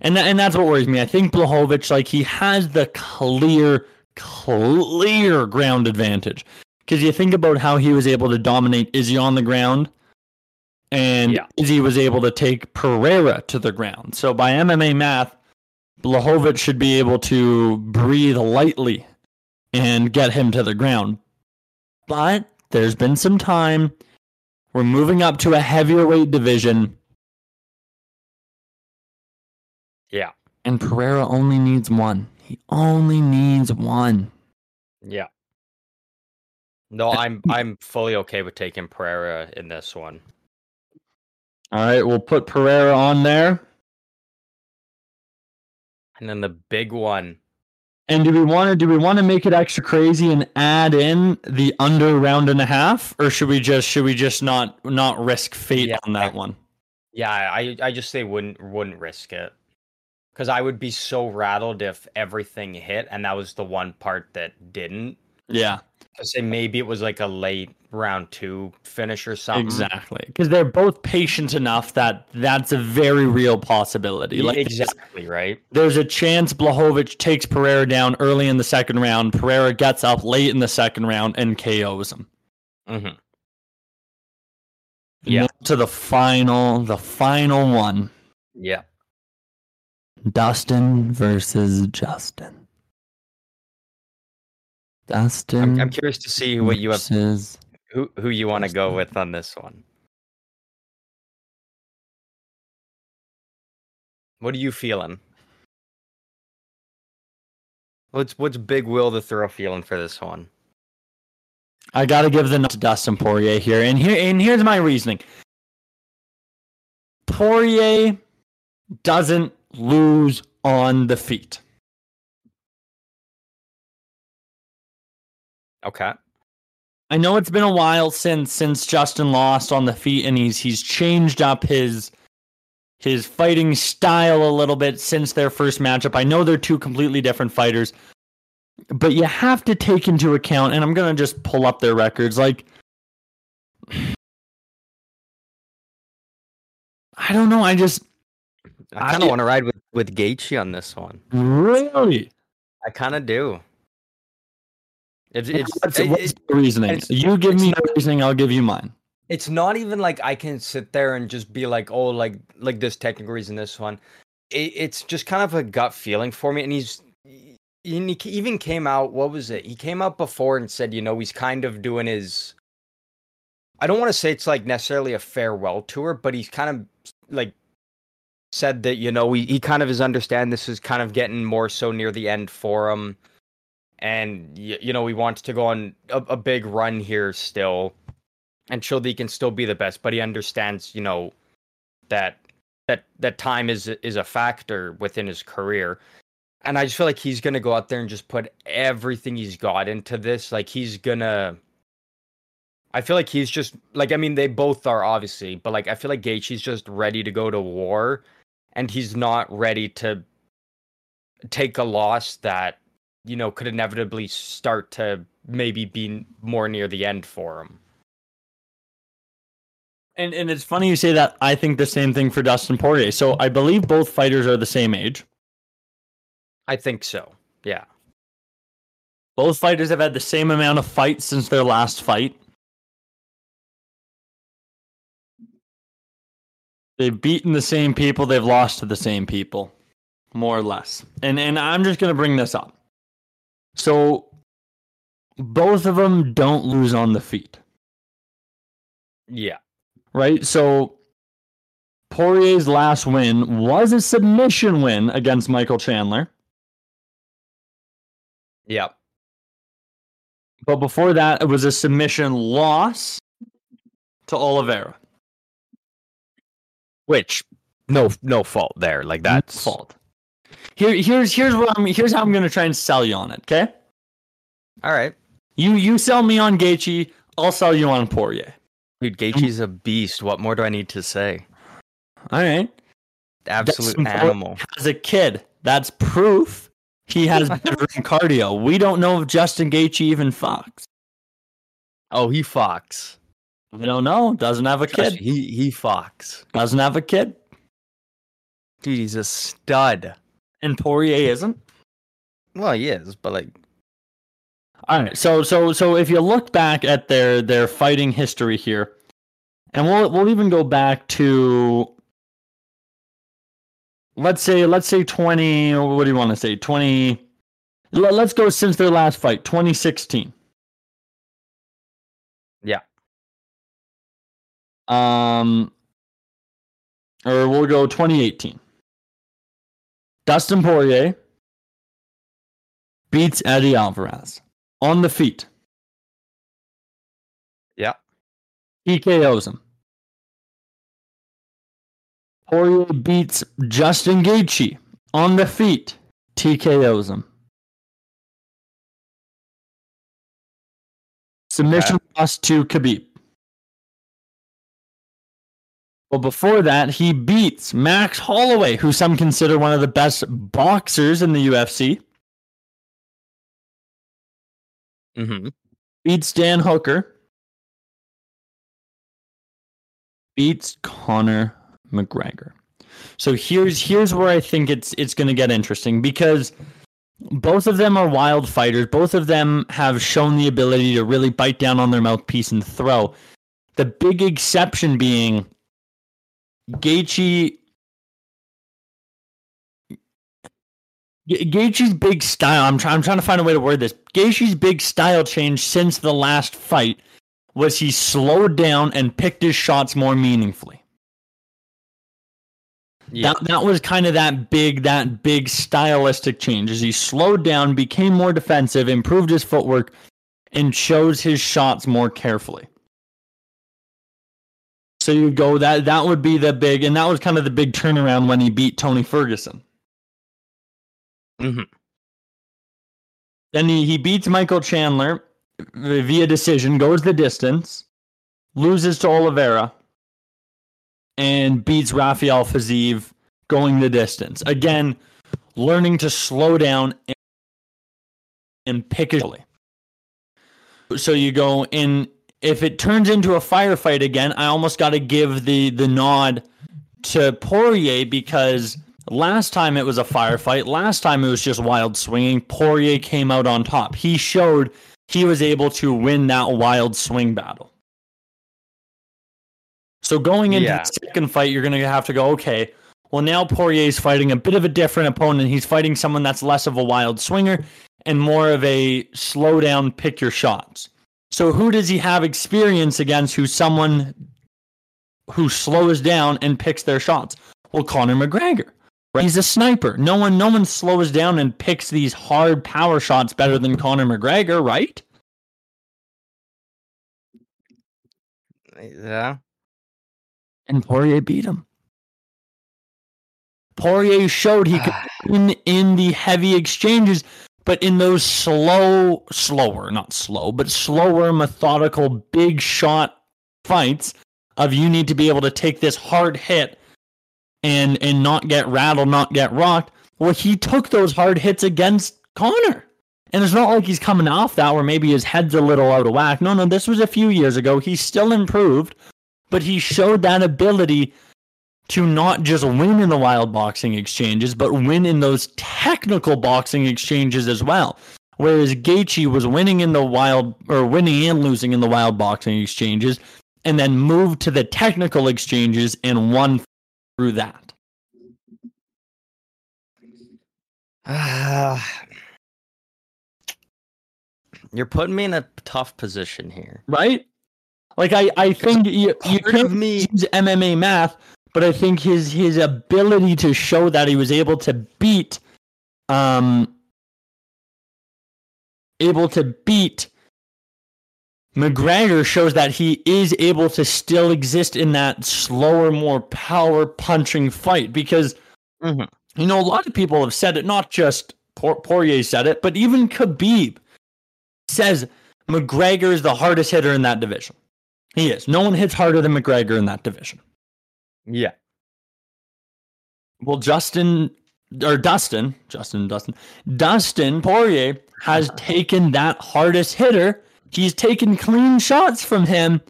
and tha- and that's what worries me. I think Blachowicz, like he has the clear, clear ground advantage because you think about how he was able to dominate Izzy on the ground, and Yeah. Izzy was able to take Pereira to the ground. So by MMA math, Blachowicz should be able to breathe lightly and get him to the ground. But there's been some time. We're moving up to a heavier weight division, Yeah. and Pereira only needs one. He only needs one. Yeah. No, I'm I'm fully okay with taking Pereira in this one. All right, we'll put Pereira on there. And then the big one. And do we want to do we want to make it extra crazy and add in the under round and a half, or should we just should we just not not risk fate Yeah, on that I- one? Yeah, I I just say wouldn't wouldn't risk it. Cuz I would be so rattled if everything hit and that was the one part that didn't. Yeah. I say maybe it was like a late round 2 finish or something. Exactly, because they're both patient enough that that's a very real possibility. Like exactly, right? there's a chance Blachowicz takes Pereira down early in the second round. Pereira gets up late in the second round and KOs him. Mm Mhm. Yeah. To the final, the final one: Yeah. Dustin versus Justin. Dustin. I'm, I'm curious to see what you have, who who you want to go with on this one. What are you feeling? What's what's Big Will the Throw feeling for this one? I got to give the nod to Dustin Poirier here, and here and here's my reasoning. Poirier doesn't lose on the feet. Okay. I know it's been a while since since Justin lost on the feet, and he's he's changed up his his fighting style a little bit since their first matchup. I know they're two completely different fighters, but you have to take into account, and I'm gonna just pull up their records. Like, I don't know. I just I kind of want to ride with with Gaethje on this one. really. I kind of do. It's it's what's, it- what's it- the reasoning? it's- you give me the reasoning, I'll give you mine. it's not even like I can sit there and just be like, oh, like like this technical reason, this one. It, it's just kind of a gut feeling for me, and he's and he even came out. What was it? He came out before and said, you know, he's kind of doing his. I don't want to say it's like necessarily a farewell tour, but he's kind of like said that you know he, he kind of is understand this is kind of getting more so near the end for him. And y- you know he wants to go on a, a big run here still. And show that he can still be the best but he understands you know that that that time is is a factor within his career. And i just feel like he's gonna go out there and just put everything he's got into this. Like he's gonna I feel like he's just like I mean they both are obviously, but like I feel like Gaethje's just ready to go to war, and he's not ready to take a loss that you know could inevitably start to maybe be more near the end for him. And and it's funny you say that. I think the same thing for Dustin Poirier. So I believe both fighters are the same age. I think so. Yeah. Both fighters have had the same amount of fights since their last fight. They've beaten the same people, they've lost to the same people, more or less. And and I'm just going to bring this up. So both of them don't lose on the feet, Yeah. right? So Poirier's last win was a submission win against Michael Chandler. Yeah. But before that, it was a submission loss to Oliveira. Which no no fault there. Like that's fault. Here, here's here's what I'm here's how I'm gonna try and sell you on it. Okay, All right. you you sell me on Gaethje, I'll sell you on Poirier. Dude, Gaethje's a beast. What more do I need to say? All right. Absolute Dustin Poirier animal. As a kid, that's proof he has better cardio. We don't know if Justin Gaethje even fucks. Oh, he fox. We don't know. Doesn't have a Trust kid. He he fox. Doesn't have a kid. Dude, he's a stud. And Poirier isn't. Well, he is, but like All right. So so so if you look back at their their fighting history here, and we'll we'll even go back to let's say let's say 20 what do you want to say 20 let's go since their last fight 2016 Yeah. Um or we'll go 2018 Dustin Poirier beats Eddie Alvarez on the feet Yeah. TKOs him. Poirier beats Justin Gaethje on the feet. TKOs him. Submission loss to Khabib. Well, before that, he beats Max Holloway, who some consider one of the best boxers in the UFC. mm-hmm. beats Dan Hooker, beats Conor McGregor. So here's here's where I think it's it's going to get interesting because both of them are wild fighters. Both of them have shown the ability to really bite down on their mouthpiece and throw. The big exception being Gaethje. Ga- Gaethje's big style. I'm trying. I'm trying to find a way to word this. Gaethje's big style change since the last fight was he slowed down and picked his shots more meaningfully. Yeah. That that was kind of that big that big stylistic change as he slowed down, became more defensive, improved his footwork, and chose his shots more carefully. So you go that that would be the big, and that was kind of the big turnaround when he beat Tony Ferguson. Mhm. Then he, he beats Michael Chandler via decision, goes the distance, loses to Oliveira, and beats Rafael Fiziev going the distance. Again, learning to slow down and, and pick it. So you go in. If it turns into a firefight again, I almost got to give the the nod to Poirier because last time it was a firefight. Last time it was just wild swinging. Poirier came out on top. He showed he was able to win that wild swing battle. So going into Yeah. the second fight, you're going to have to go, okay, well, now Poirier's fighting a bit of a different opponent. He's fighting someone that's less of a wild swinger and more of a slow down, pick your shots. So who does he have experience against who's someone who slows down and picks their shots? Well, Conor McGregor. Right? He's a sniper. No one no one slows down and picks these hard power shots better than Conor McGregor, right? Yeah. And Poirier beat him. Poirier showed he could win in the heavy exchanges, but in those slow, slower, not slow, but slower, methodical, big shot fights of you need to be able to take this hard hit and and not get rattled, not get rocked. Well, he took those hard hits against Conor. And it's not like he's coming off that where maybe his head's a little out of whack. No, no, this was a few years ago. He's still improved, but he showed that ability to not just win in the wild boxing exchanges, but win in those technical boxing exchanges as well. Whereas Gaethje was winning in the wild or winning and losing in the wild boxing exchanges, and then moved to the technical exchanges and won through that. Ah. You're putting me in a tough position here. Right? Like I, I think you, you can't me- use MMA math, but I think his his ability to show that he was able to beat um able to beat McGregor shows that he is able to still exist in that slower, more power punching fight because Mhm. you know a lot of people have said it, not just Poirier said it, but even Khabib says McGregor is the hardest hitter in that division. He is. No one hits harder than McGregor in that division. Yeah. Well, Justin or Dustin, Justin, Dustin, Dustin Poirier has taken that hardest hitter. He's taken clean shots from him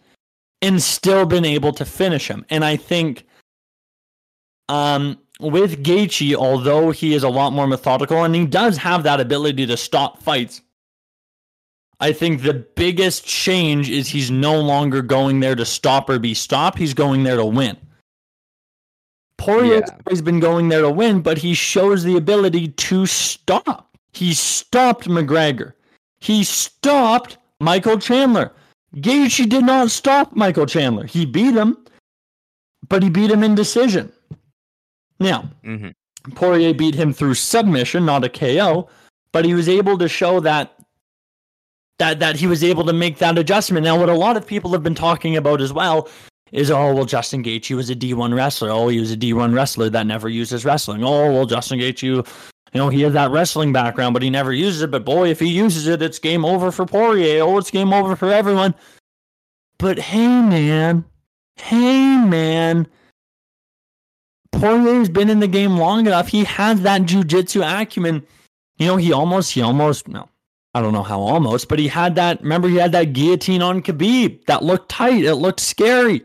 and still been able to finish him. And I think um, with Gaethje, although he is a lot more methodical and he does have that ability to stop fights, I think the biggest change is he's no longer going there to stop or be stopped. He's going there to win. Poirier's Yeah. always been going there to win, but he shows the ability to stop. He stopped McGregor. He stopped Michael Chandler. Gaethje did not stop Michael Chandler. He beat him, but he beat him in decision. Now, hmm Poirier beat him through submission, not a KO, but he was able to show that that that he was able to make that adjustment. Now, what a lot of people have been talking about as well is, oh well, Justin Gaethje was a D1 wrestler. Oh, he was a D1 wrestler that never uses wrestling. Oh well, Justin Gaethje, you know, he has that wrestling background, but he never uses it. But boy, if he uses it, it's game over for Poirier. Oh, it's game over for everyone. But hey, man, hey, man. Poirier's been in the game long enough. He has that jujitsu acumen. You know, he almost, he almost, no, I don't know how almost, but he had that. Remember, he had that guillotine on Khabib that looked tight. It looked scary.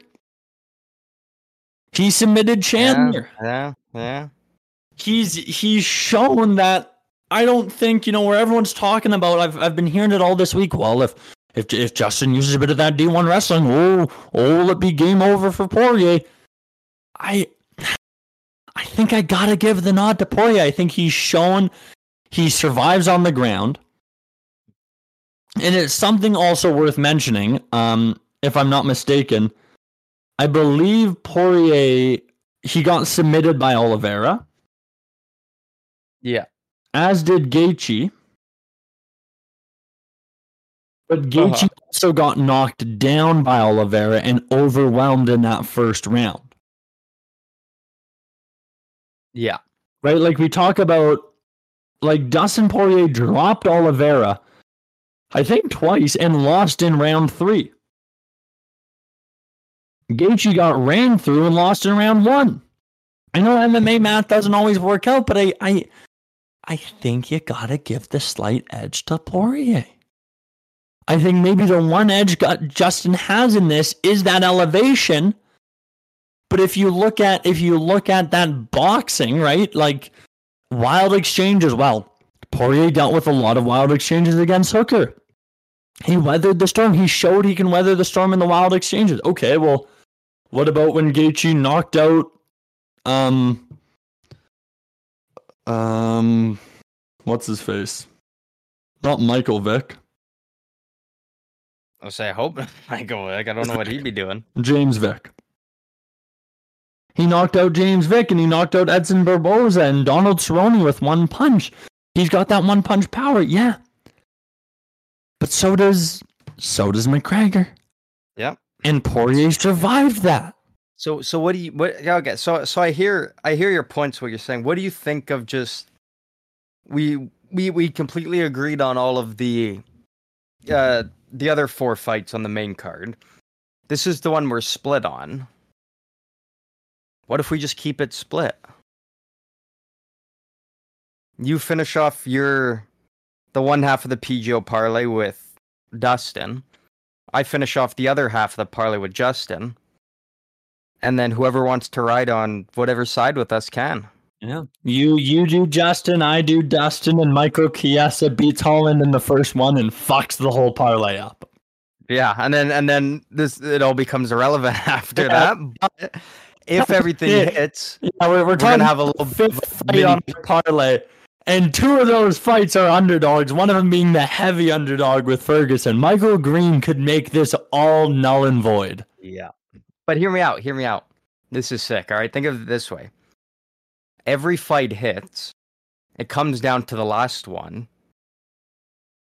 He submitted Chandler. Yeah. Yeah. He's he's shown that. I don't think you know where everyone's talking about. I've I've been hearing it all this week. Well, if if if Justin uses a bit of that D1 wrestling, oh, oh, will it be game over for Poirier? I I think I gotta give the nod to Poirier. I think he's shown he survives on the ground. And it's something also worth mentioning, um, if I'm not mistaken. I believe Poirier he got submitted by Oliveira, Yeah. as did Gaethje. But Gaethje Uh-huh. also got knocked down by Oliveira and overwhelmed in that first round. Yeah. Right? Like we talk about like Dustin Poirier dropped Oliveira, I think twice, and lost in round three. Gaethje got ran through and lost in round one. I know MMA math doesn't always work out, but I I I think you gotta give the slight edge to Poirier. I think maybe the one edge got Justin has in this is that elevation. But if you look at if you look at that boxing, right? Like wild exchanges, well, Poirier dealt with a lot of wild exchanges against Hooker. He weathered the storm. He showed he can weather the storm in the wild exchanges. Okay, well, what about when Gaethje knocked out um um what's his face? Not Michael Vick. I'll say I hope I go like I don't know what he'd be doing. James Vick. He knocked out James Vick and he knocked out Edson Barboza and Donald Cerrone with one punch. He's got that one punch power, yeah. But so does so does McGregor. Yep. And Poirier survived that. So so what do you what okay so so I hear I hear your points what you're saying. What do you think of just we we we completely agreed on all of the uh the other four fights on the main card. This is the one we're split on. What if we just keep it split? You finish off your the one half of the PGO parlay with Dustin. I finish off the other half of the parlay with Justin. And then whoever wants to ride on whatever side with us can. Yeah. You you do Justin, I do Dustin, and Michael Chiesa beats Holland in the first one and fucks the whole parlay up. Yeah, and then and then this it all becomes irrelevant after Yeah. that. But if everything hits, Yeah, we're, we're, we're gonna have a little bit of fifth a fight mini on the parlay, and two of those fights are underdogs. One of them being the heavy underdog with Ferguson. Michael Green could make this all null and void. Yeah. But hear me out, hear me out. This is sick, all right? Think of it this way. Every fight hits, it comes down to the last one.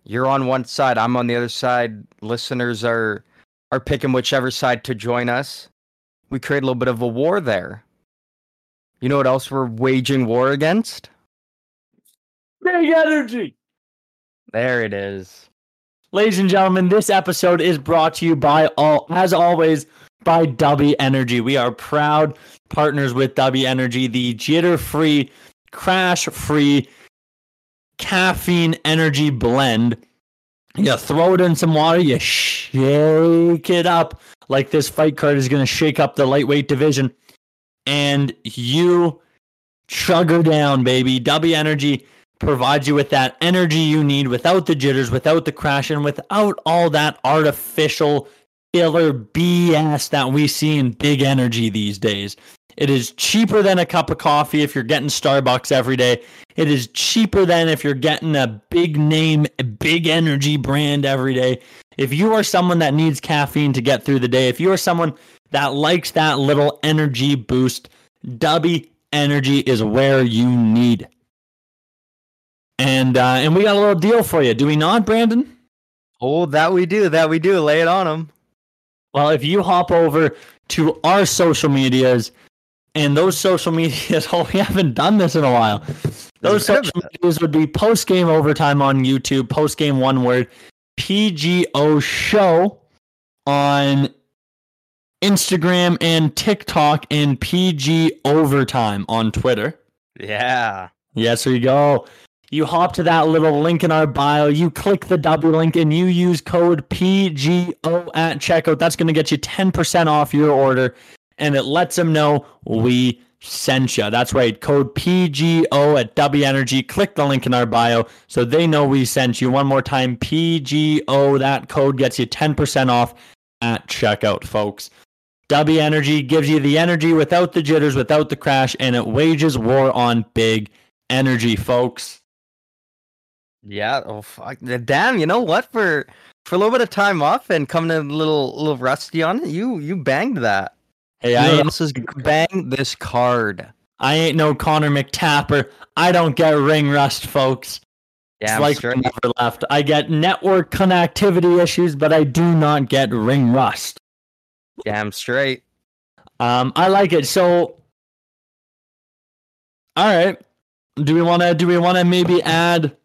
You're on one side, I'm on the other side. Listeners are are picking whichever side to join us. We create a little bit of a war there. You know what else we're waging war against? Big energy. There it is. Ladies and gentlemen, this episode is brought to you by all, as always, by W Energy. We are proud partners with W Energy, the jitter-free, crash-free, caffeine energy blend. You throw it in some water, you shake it up like this fight card is going to shake up the lightweight division, and you chug her down, baby. W Energy provides you with that energy you need without the jitters, without the crash, and without all that artificial filler BS that we see in big energy these days. It is cheaper than a cup of coffee if you're getting Starbucks every day. It is cheaper than if you're getting a big name, a big energy brand every day. If you are someone that needs caffeine to get through the day, if you are someone that likes that little energy boost, Dubby Energy is where you need. And uh, and we got a little deal for you. Do we not, Brandon? Oh, that we do, that we do. Lay it on them. Well, if you hop over to our social medias, and those social medias, oh, we haven't done this in a while. Those There's a bit of social medias would be post game overtime on YouTube, post game one word, PGO show on Instagram and TikTok, and PG overtime on Twitter. Yeah. Yes, there you go. You hop to that little link in our bio, you click the W link, and you use code PGO at checkout. That's going to get you 10% off your order, and it lets them know we sent you. That's right, code PGO at W Energy. Click the link in our bio so they know we sent you. One more time, PGO. That code gets you 10% off at checkout, folks. W Energy gives you the energy without the jitters, without the crash, and it wages war on big energy, folks. Yeah. Oh fuck. Damn. You know what? For for a little bit of time off and coming in a little little rusty on it, you you banged that. Hey, I ain't, is bang this card? I ain't no Conor McTapper. I don't get ring rust, folks. It's Damn like straight. I never left. I get network connectivity issues, but I do not get ring rust. Damn straight. Um, I like it. So, all right. Do we want to? Do we want to maybe add?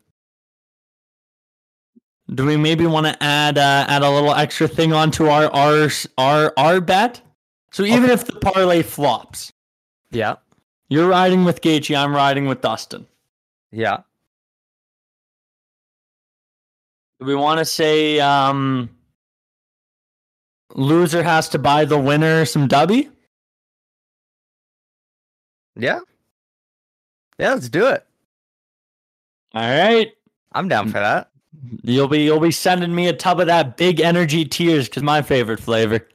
Do we maybe want to add uh, add a little extra thing onto our our our our bet? So even if the parlay flops, Yeah. you're riding with Gaethje, I'm riding with Dustin. Yeah. Do we want to say um, loser has to buy the winner some dubby? Yeah. Yeah, let's do it. All right. I'm down for that. You'll be you'll be sending me a tub of that big energy tears because my favorite flavor.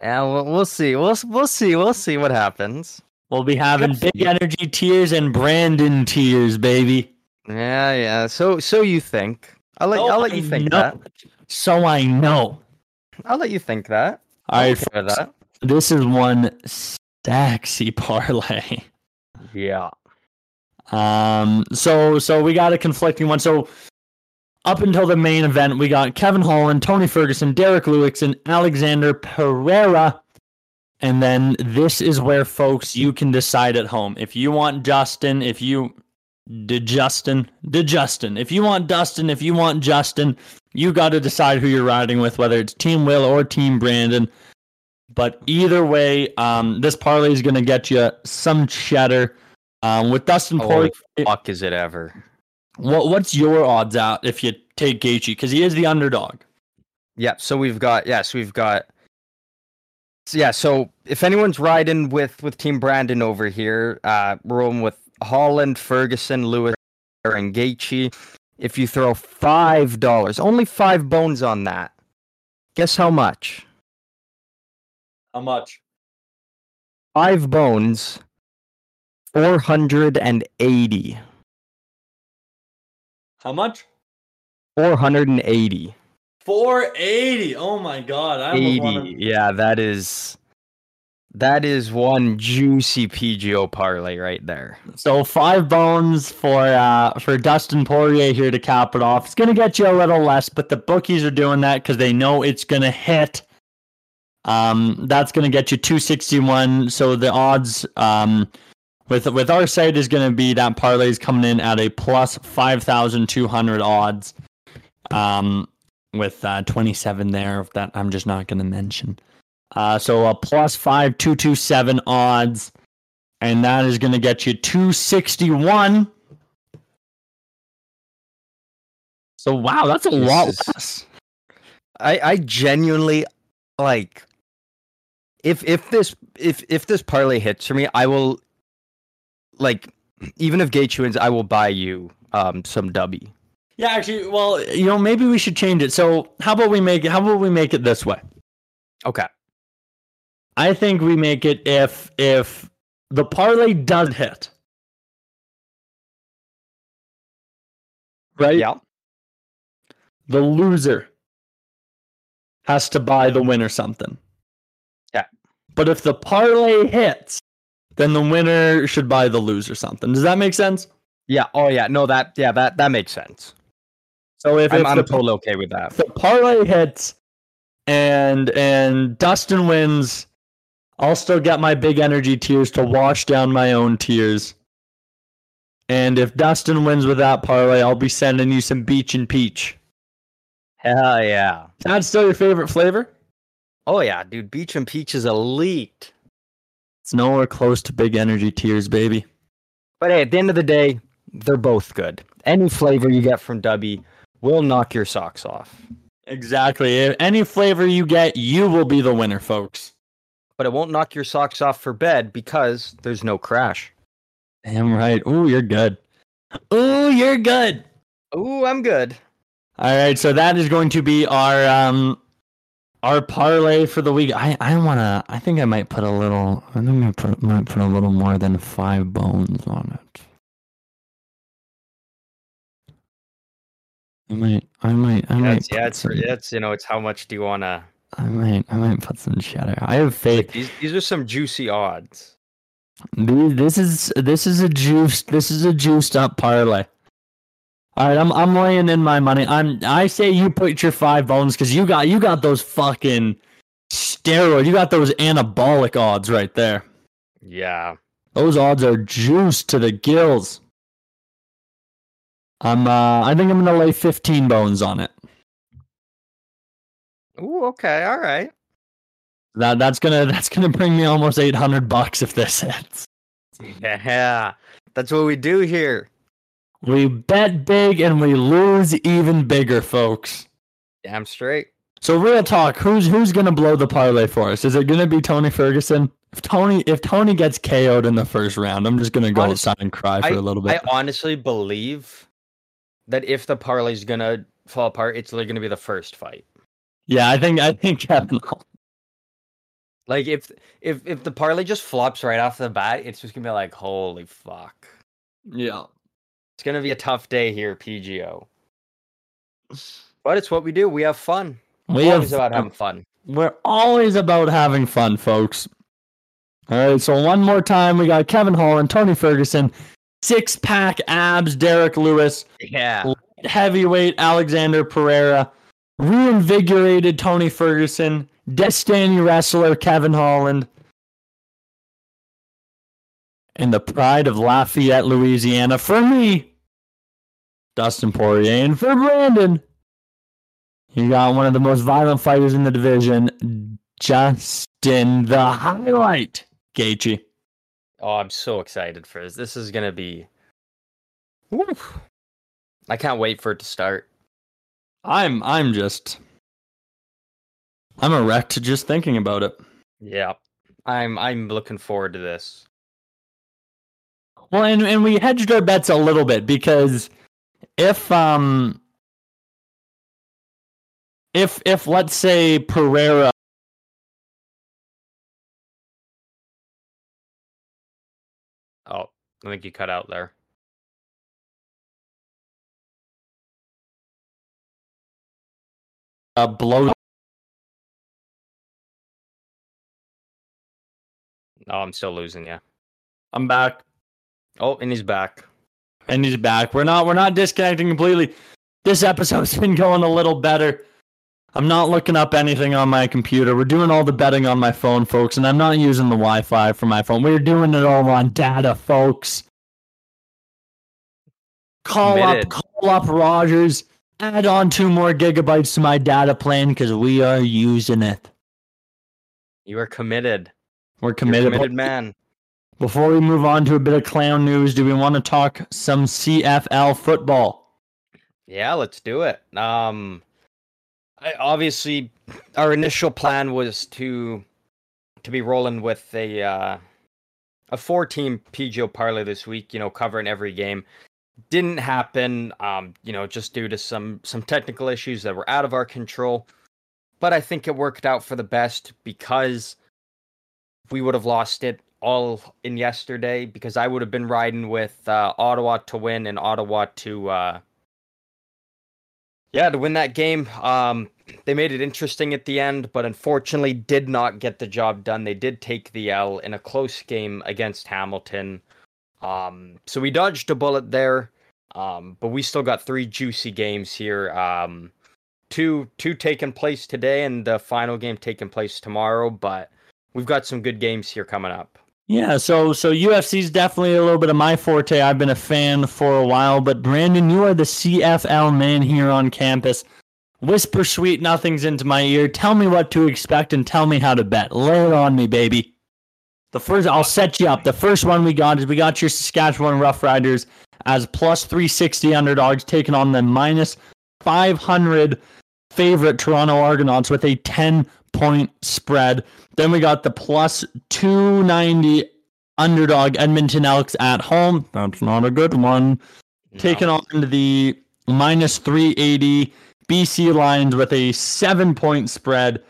Yeah, we'll, we'll see. We'll we'll see. We'll see what happens. We'll be having big energy tears and Brandon tears, baby. Yeah, yeah. So so you think? I'll let So I'll let you think that. So I know. I'll let you think that. All okay folks, that. this is one sexy parlay. Yeah. Um, so so we got a conflicting one. So up until the main event, we got Kevin Holland, Tony Ferguson, Derrick Lewis, and Alexander Pereira. And then this is where, folks, you can decide at home if you want Justin, if you did Justin, did Justin, if you want Dustin, if you want Justin, you got to decide who you're riding with, whether it's Team Will or Team Brandon. But either way, um, this parlay is going to get you some cheddar. Um, with Dustin Holy Poirier, Fuck is it ever? What what's your odds out if you take Gaethje because he is the underdog? Yeah, so we've got yes, we've got so yeah, so if anyone's riding with with Team Brandon over here, uh we're rolling with Holland, Ferguson, Lewis, and Gaethje. If you throw five dollars, only five bones on that. Guess how much? How much? Five bones, four hundred and eighty. How much? Four hundred and eighty. Four eighty. Oh my god! I almost wanna- 80. Yeah, that is that is one juicy PGO parlay right there. So five bones for uh for Dustin Poirier here to cap it off. It's gonna get you a little less, but the bookies are doing that because they know it's gonna hit. Um, that's gonna get you two sixty one. So the odds um with with our site is gonna be that parlay is coming in at a plus five thousand two hundred odds. Um, with uh, twenty seven there that I'm just not gonna mention. Uh, so a plus five two two seven odds and that is going to get you 261. So wow, that's a This lot is- less. I I genuinely like if if this if if this parlay hits for me, I will like even if Gaethje wins, I will buy you um some dubby. Yeah, actually, well, you know, maybe we should change it. So how about we make it? How about we make it this way? Okay. I think we make it if if the parlay does hit, right? Yeah. The loser has to buy the winner something. Yeah. But if the parlay hits, then the winner should buy the loser something. Does that make sense? Yeah. Oh yeah. No, that yeah, that that makes sense. So if, I'm, I'm the, totally okay with that. if the parlay hits and and Dustin wins, I'll still get my big energy tears to wash down my own tears. And if Dustin wins with that parlay, I'll be sending you some beach and peach. Hell yeah. That's still your favorite flavor? Oh yeah, dude. Beach and Peach is elite. It's nowhere close to big energy tears, baby. But hey, at the end of the day, they're both good. Any flavor you get from Dubby will knock your socks off. Exactly. If any flavor you get, you will be the winner, folks. But it won't knock your socks off for bed because there's no crash. Damn right. Ooh, you're good. Ooh, you're good. Ooh, I'm good. All right, so that is going to be our um our parlay for the week. I I wanna. I think I might put a little. I think I put might put a little more than five bones on it. I might. I might. I might. Yeah, it's some- it's you know, it's how much do you wanna I might, I might put some cheddar. I have faith. These these are some juicy odds. This is this is a juice. This is a juiced up parlay. All right, I'm I'm laying in my money. I'm I say you put your five bones because you got you got those fucking steroid. You got those anabolic odds right there. Yeah. Those odds are juiced to the gills. I'm uh I think I'm gonna lay 15 bones on it. Ooh, okay, all right. That that's gonna that's gonna bring me almost 800 bucks if this hits. Yeah, that's what we do here. We bet big and we lose even bigger, folks. Damn straight. So real talk, who's who's gonna blow the parlay for us? Is it gonna be Tony Ferguson? If Tony if Tony gets KO'd in the first round, I'm just gonna go Honest- outside and cry for I, a little bit. I honestly believe that if the parlay's gonna fall apart, it's literally gonna be the first fight. yeah, I think I think Kevin. Like if if if the parlay just flops right off the bat, it's just gonna be like, holy fuck. Yeah. It's gonna be a tough day here, PGO. But it's what we do. We have fun. We We're have always about having fun. We're always about having fun, folks. All right, so one more time, we got Kevin Holland, Tony Ferguson, six pack abs, Derrick Lewis, Yeah. heavyweight Alexander Pereira, reinvigorated Tony Ferguson, Destiny wrestler Kevin Holland, and the pride of Lafayette, Louisiana. For me, Dustin Poirier, and for Brandon, you got one of the most violent fighters in the division, Justin the Highlight Gaethje. Oh, I'm so excited for this. This is gonna be. Woof. I can't wait for it to start. I'm I'm just I'm erect just thinking about it. Yeah. I'm I'm looking forward to this. Well, and and we hedged our bets a little bit because if um if if let's say Pereira Oh, I think you cut out there. uh, blows Oh, I'm still losing you. I'm back Oh, and he's back. and he's back. We're not we're not disconnecting completely. This episode's been going a little better. I'm not looking up anything on my computer. We're doing all the betting on my phone, folks, and I'm not using the Wi-Fi for my phone. We're doing it all on data, folks. Call Committed. up, call up Rogers. Add on two more gigabytes to my data plan because we are using it. You are committed. We're You're committed. committed man. Before we move on to a bit of clown news, do we want to talk some CFL football? Yeah, let's do it. Um, I, obviously, our initial plan was to to be rolling with a uh, a four team PGO parlay this week. You know, covering every game. Didn't happen. Um, you know, just due to some some technical issues that were out of our control. But I think it worked out for the best because we would have lost it all in yesterday because I would have been riding with uh, Ottawa to win and Ottawa to uh, yeah, to win that game. Um, they made it interesting at the end, but unfortunately did not get the job done. They did take the L in a close game against Hamilton. Um, so we dodged a bullet there. Um, but we still got three juicy games here. Um, two two taking place today, and the final game taking place tomorrow. But we've got some good games here coming up. Yeah, so so UFC's definitely a little bit of my forte. I've been a fan for a while, but Brandon, you are the CFL man here on campus. Whisper sweet nothings into my ear. Tell me what to expect and tell me how to bet. Lay it on me, baby. The first, I'll set you up. The first one we got is we got your Saskatchewan Roughriders as plus 360 underdogs, taking on the minus 500 favorite Toronto Argonauts with a 10 point spread. Then we got the plus 290 underdog Edmonton Elks at home. That's not a good one. Taking on the minus 380 BC Lions with a seven point spread.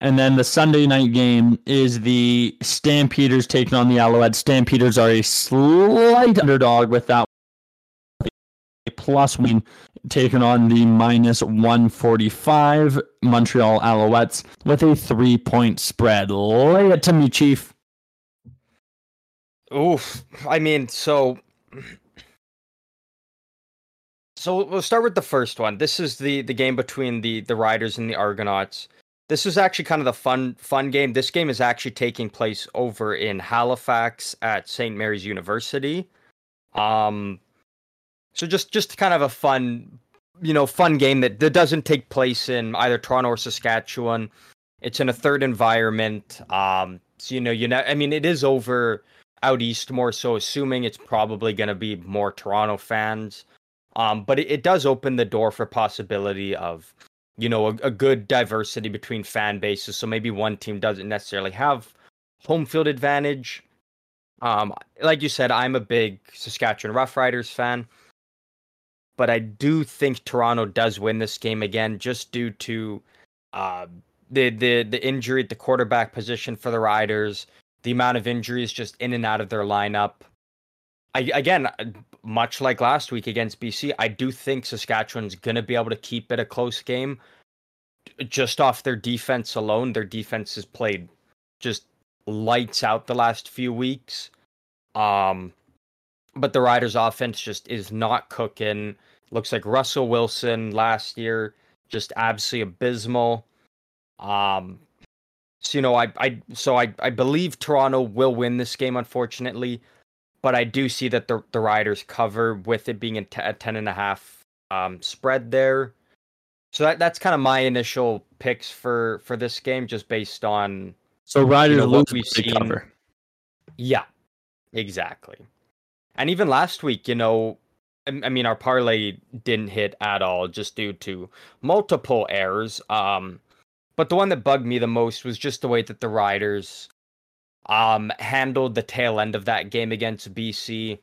And then the Sunday night game is the Stampeders taking on the Alouettes. Stampeders are a slight underdog with that plus win, taking on the minus 145 Montreal Alouettes with a three point spread. Lay it to me, Chief. Oof. I mean, so so we'll start with the first one. This is the the game between the the Riders and the Argonauts. This is actually kind of the fun fun game. This game is actually taking place over in Halifax at St. Mary's University. Um so just just kind of a fun you know, fun game that, that doesn't take place in either Toronto or Saskatchewan. It's in a third environment. Um so you know, you know I mean it is over out east more so assuming it's probably going to be more Toronto fans. Um, but it, it, does open the door for possibility of, you know, a, a, good diversity between fan bases. So maybe one team doesn't necessarily have home field advantage. Um, like you said, I'm a big Saskatchewan Roughriders fan, but I do think Toronto does win this game again, just due to uh, the the the injury at the quarterback position for the Riders the amount of injuries just in and out of their lineup. I again, much like last week against BC, I do think Saskatchewan's going to be able to keep it a close game just off their defense alone. Their defense has played just lights out the last few weeks. Um but the Riders offense just is not cooking. Looks like Russell Wilson last year just absolutely abysmal. Um so you know, I I so I I believe Toronto will win this game, unfortunately, but I do see that the the Riders cover with it being a, t- a ten and a half um, spread there. So that that's kind of my initial picks for for this game, just based on so Riders you know, what we've seen. Cover. Yeah, exactly. And even last week, you know, I mean, our parlay didn't hit at all just due to multiple errors. Um, but the one that bugged me the most was just the way that the Riders um handled the tail end of that game against BC.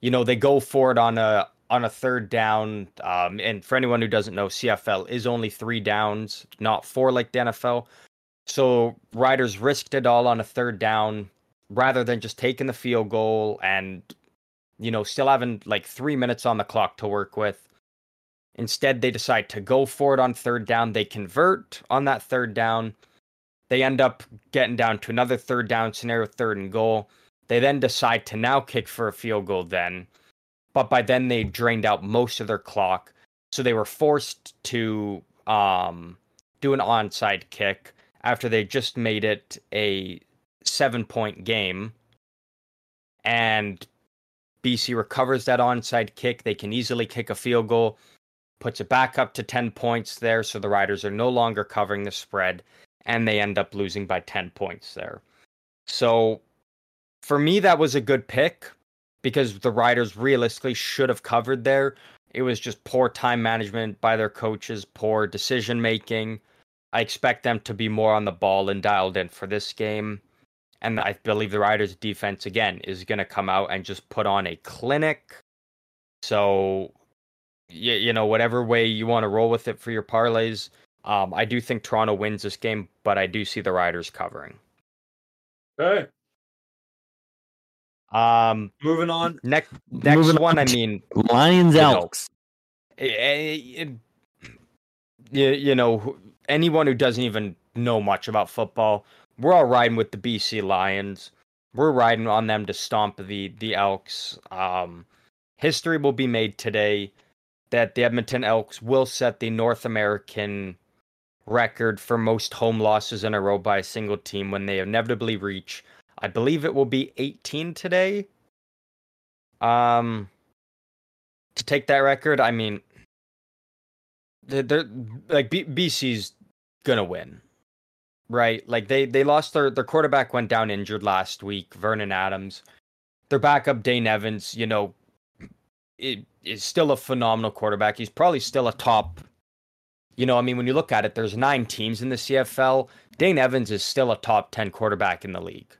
You know, they go for it on a on a third down. Um, and for anyone who doesn't know, CFL is only three downs, not four like the NFL. So Riders risked it all on a third down rather than just taking the field goal and you know still having like three minutes on the clock to work with. Instead, they decide to go for it on third down. They convert on that third down. They end up getting down to another third down scenario, third and goal. They then decide to now kick for a field goal then. But by then they drained out most of their clock. So they were forced to um, do an onside kick after they just made it a seven point game. And BC recovers that onside kick. They can easily kick a field goal puts it back up to 10 points there. So the Riders are no longer covering the spread and they end up losing by 10 points there. So for me, that was a good pick because the Riders realistically should have covered there. It was just poor time management by their coaches, poor decision making. I expect them to be more on the ball and dialed in for this game. And I believe the Riders' defense, again, is going to come out and just put on a clinic. So you, you know, whatever way you want to roll with it for your parlays. Um, I do think Toronto wins this game, but I do see the Riders covering. Okay. Um, moving on. Next, next moving one. On. I mean, Lions Elks. Know, it, it, you, you know, anyone who doesn't even know much about football, we're all riding with the BC Lions. We're riding on them to stomp the the Elks. Um, history will be made today that the Edmonton Elks will set the North American record for most home losses in a row by a single team when they inevitably reach, I believe it will be 18 today. Um, to take that record, I mean, they're, they're like B- BC's gonna win, right? Like they they lost their their quarterback went down injured last week, Vernon Adams. Their backup Dane Evans, you know, it is still a phenomenal quarterback. He's probably still a top. You know, I mean, when you look at it, there's nine teams in the CFL. Dane Evans is still a top ten quarterback in the league.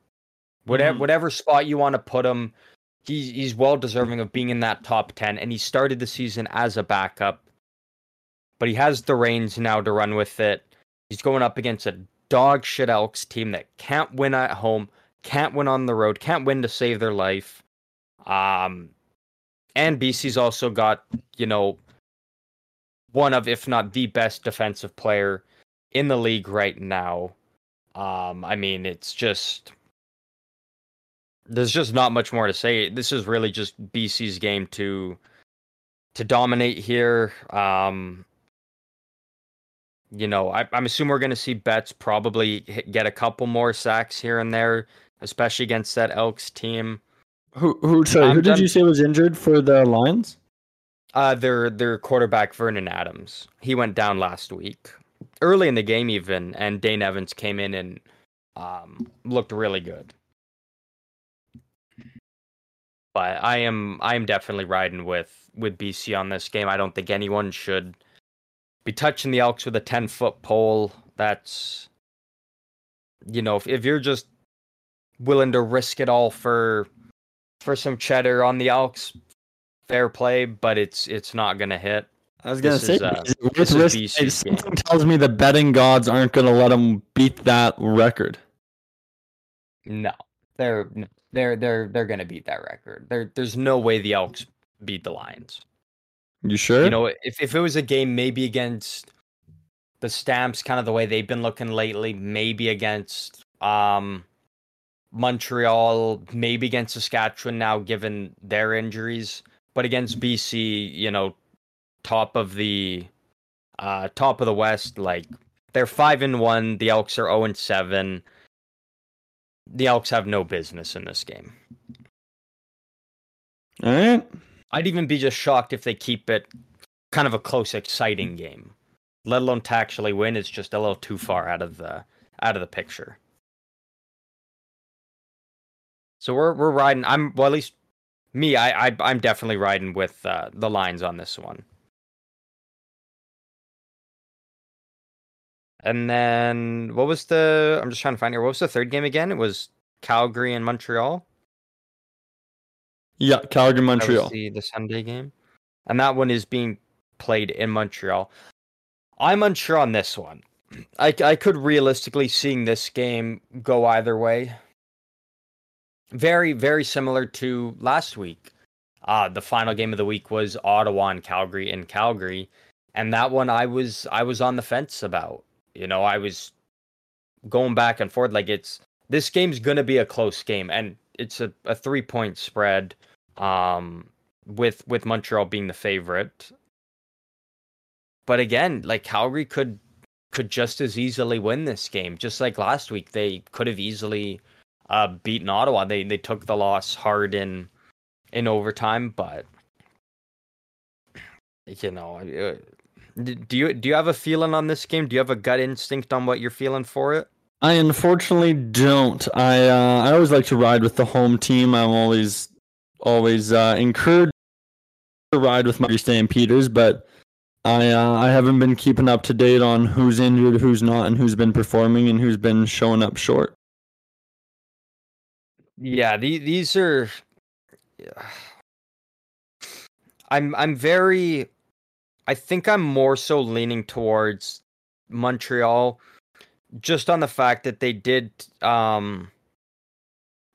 Whatever mm-hmm. whatever spot you want to put him, he's he's well deserving of being in that top ten. And he started the season as a backup, but he has the reins now to run with it. He's going up against a dog shit Elks team that can't win at home, can't win on the road, can't win to save their life. Um, and BC's also got you know one of, if not the best defensive player in the league right now. Um, I mean, it's just there's just not much more to say. This is really just BC's game to to dominate here. Um, you know, I, am assuming we're going to see Betts probably hit, get a couple more sacks here and there, especially against that Elks team. Who who sorry, who did you say was injured for the Lions? Uh, their their quarterback Vernon Adams. He went down last week, early in the game even, and Dane Evans came in and um, looked really good. But I am I am definitely riding with with BC on this game. I don't think anyone should be touching the Elks with a ten foot pole. That's you know if, if you're just willing to risk it all for for some cheddar on the Elks, fair play, but it's it's not gonna hit. I was gonna this say is, uh, with risk, something tells me the betting gods aren't gonna let them beat that record. No, they're they're they're they're gonna beat that record. There there's no way the Elks beat the Lions. You sure? You know, if if it was a game maybe against the Stamps, kind of the way they've been looking lately, maybe against um Montreal, maybe against Saskatchewan now, given their injuries. But against BC, you know, top of the uh top of the West, like they're five and one. The Elks are zero oh and seven. The Elks have no business in this game. All right. I'd even be just shocked if they keep it kind of a close, exciting game. Let alone to actually win. It's just a little too far out of the out of the picture. So we're we're riding. I'm well, at least me. I, I I'm definitely riding with uh, the lines on this one. And then what was the? I'm just trying to find here. What was the third game again? It was Calgary and Montreal. Yeah, Calgary Montreal. The, the Sunday game, and that one is being played in Montreal. I'm unsure on this one. I I could realistically seeing this game go either way very very similar to last week. Uh, the final game of the week was Ottawa and Calgary in Calgary, and that one I was I was on the fence about. You know, I was going back and forth. Like it's this game's gonna be a close game, and it's a, a three point spread. Um, with with Montreal being the favorite, but again, like Calgary could could just as easily win this game, just like last week. They could have easily uh, beaten Ottawa. They they took the loss hard in in overtime, but you know, uh, do you do you have a feeling on this game? Do you have a gut instinct on what you're feeling for it? I unfortunately don't. I uh, I always like to ride with the home team. I'm always always uh, encouraged to ride with my Stampeders, but I uh, I haven't been keeping up to date on who's injured, who's not, and who's been performing and who's been showing up short. Yeah, the, these are. I'm I'm very. I think I'm more so leaning towards Montreal, just on the fact that they did. Um,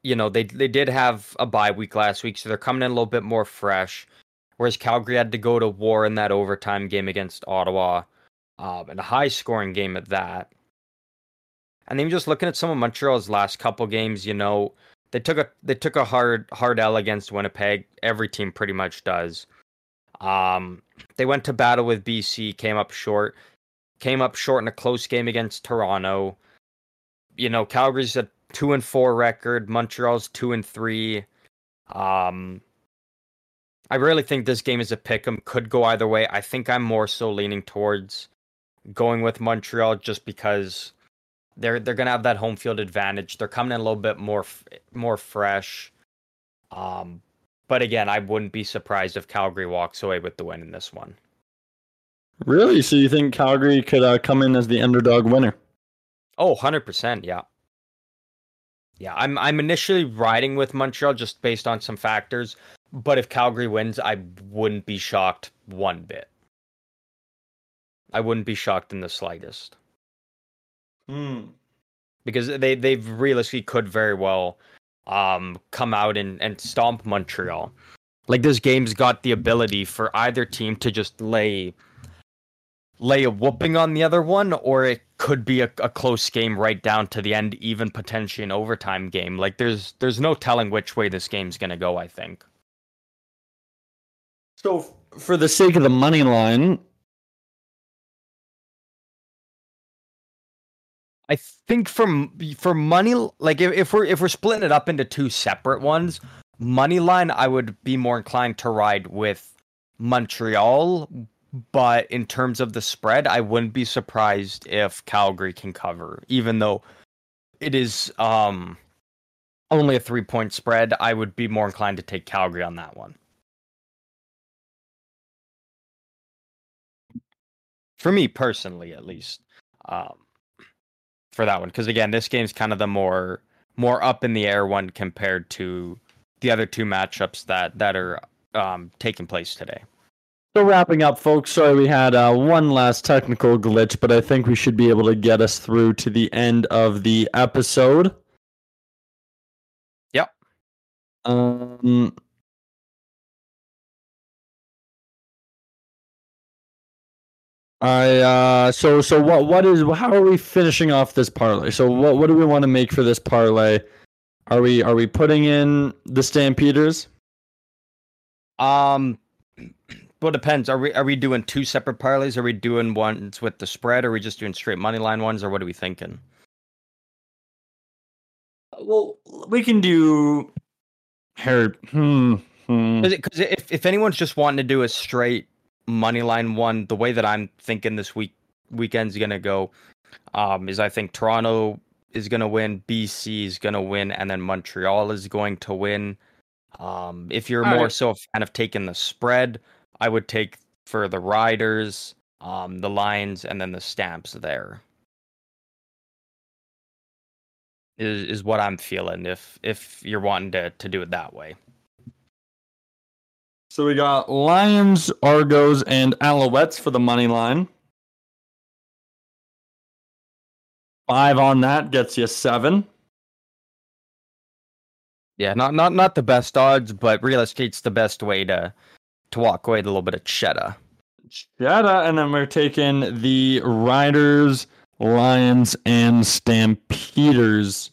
you know, they they did have a bye week last week, so they're coming in a little bit more fresh. Whereas Calgary had to go to war in that overtime game against Ottawa, um, and a high scoring game at that. And then just looking at some of Montreal's last couple games, you know, they took a they took a hard hard L against Winnipeg. Every team pretty much does. Um, they went to battle with BC, came up short, came up short in a close game against Toronto. You know, Calgary's a two and four record. Montreal's two and three. Um, I really think this game is a pick 'em. Could go either way. I think I'm more so leaning towards going with Montreal just because they're they're gonna have that home field advantage. They're coming in a little bit more more fresh. Um, but again, I wouldn't be surprised if Calgary walks away with the win in this one. Really? So you think Calgary could uh, come in as the underdog winner? Oh, 100%, yeah. Yeah, I'm I'm initially riding with Montreal just based on some factors, but if Calgary wins, I wouldn't be shocked one bit. I wouldn't be shocked in the slightest. Hmm. Because they they realistically could very well um come out and, and stomp Montreal. like this game's got the ability for either team to just lay lay a whooping on the other one, or it could be a, a close game right down to the end, even potentially an overtime game. Like there's there's no telling which way this game's gonna go. I think. So, for the sake of the money line, I think for for money, like if, if we're if we're splitting it up into two separate ones, money line, I would be more inclined to ride with Montreal. But in terms of the spread, I wouldn't be surprised if Calgary can cover, even though it is um only a three point spread. I would be more inclined to take Calgary on that one. For me personally, at least. Um, for that one because again, this game's kind of the more more up in the air one compared to the other two matchups that that are um, taking place today. So wrapping up, folks. Sorry we had uh, one last technical glitch, but I think we should be able to get us through to the end of the episode. Yep. Um. I uh so so what what is how are we finishing off this parlay? So what what do we want to make for this parlay? Are we are we putting in the Stampeders? Um, well, it depends. Are we are we doing two separate parlays? Are we doing ones with the spread? Or are we just doing straight money line ones? Or what are we thinking? Well, we can do. Hmm, hmm. Because if if anyone's just wanting to do a straight money line one, the way that I'm thinking this week weekend's gonna go, um, is I think Toronto is gonna win, BC is gonna win, and then Montreal is going to win. Um, if you're All more right. so a fan of taking the spread, I would take for the Riders, um, the Lions, and then the Stamps there. Is is what I'm feeling if if you're wanting to to do it that way. So we got Lions, Argos, and Alouettes for the money line. Five on that gets you seven. Yeah, not not not the best odds, but real estate's the best way to to walk away with a little bit of cheddar. Cheddar, and then we're taking the Riders, Lions, and Stampeders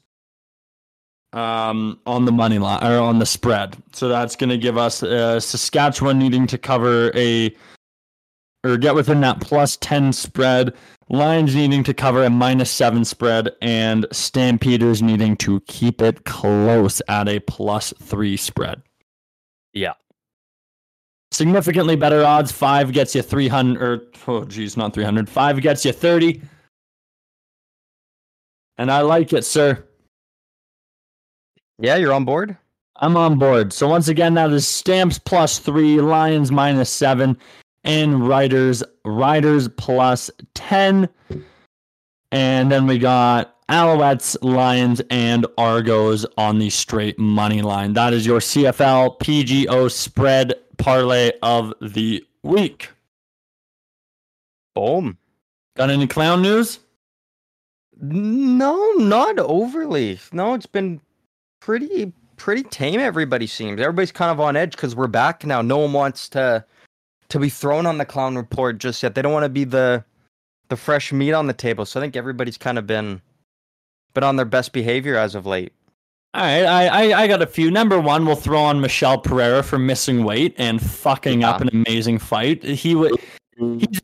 um, on the money line or on the spread. So that's going to give us uh, Saskatchewan needing to cover a or get within that plus 10 spread, Lions needing to cover a minus 7 spread, and Stampeders needing to keep it close at a plus 3 spread. Yeah. Significantly better odds. 5 gets you 300 or oh geez, not 300. 5 gets you 30. And I like it, sir. Yeah, you're on board. I'm on board. So once again, that is Stamps plus three, Lions minus seven, and Riders Riders plus ten. And then we got Alouettes, Lions, and Argos on the straight money line. That is your CFL PGO spread parlay of the week. Boom. Got any clown news? No, not overly. No, it's been pretty pretty tame. Everybody seems. Everybody's kind of on edge because we're back now. No one wants to to be thrown on the clown report just yet. They don't want to be the the fresh meat on the table. So I think everybody's kind of been been on their best behavior as of late. All right, I, I I got a few. Number one, we'll throw on Michel Pereira for missing weight and fucking up an amazing fight. He would. He's,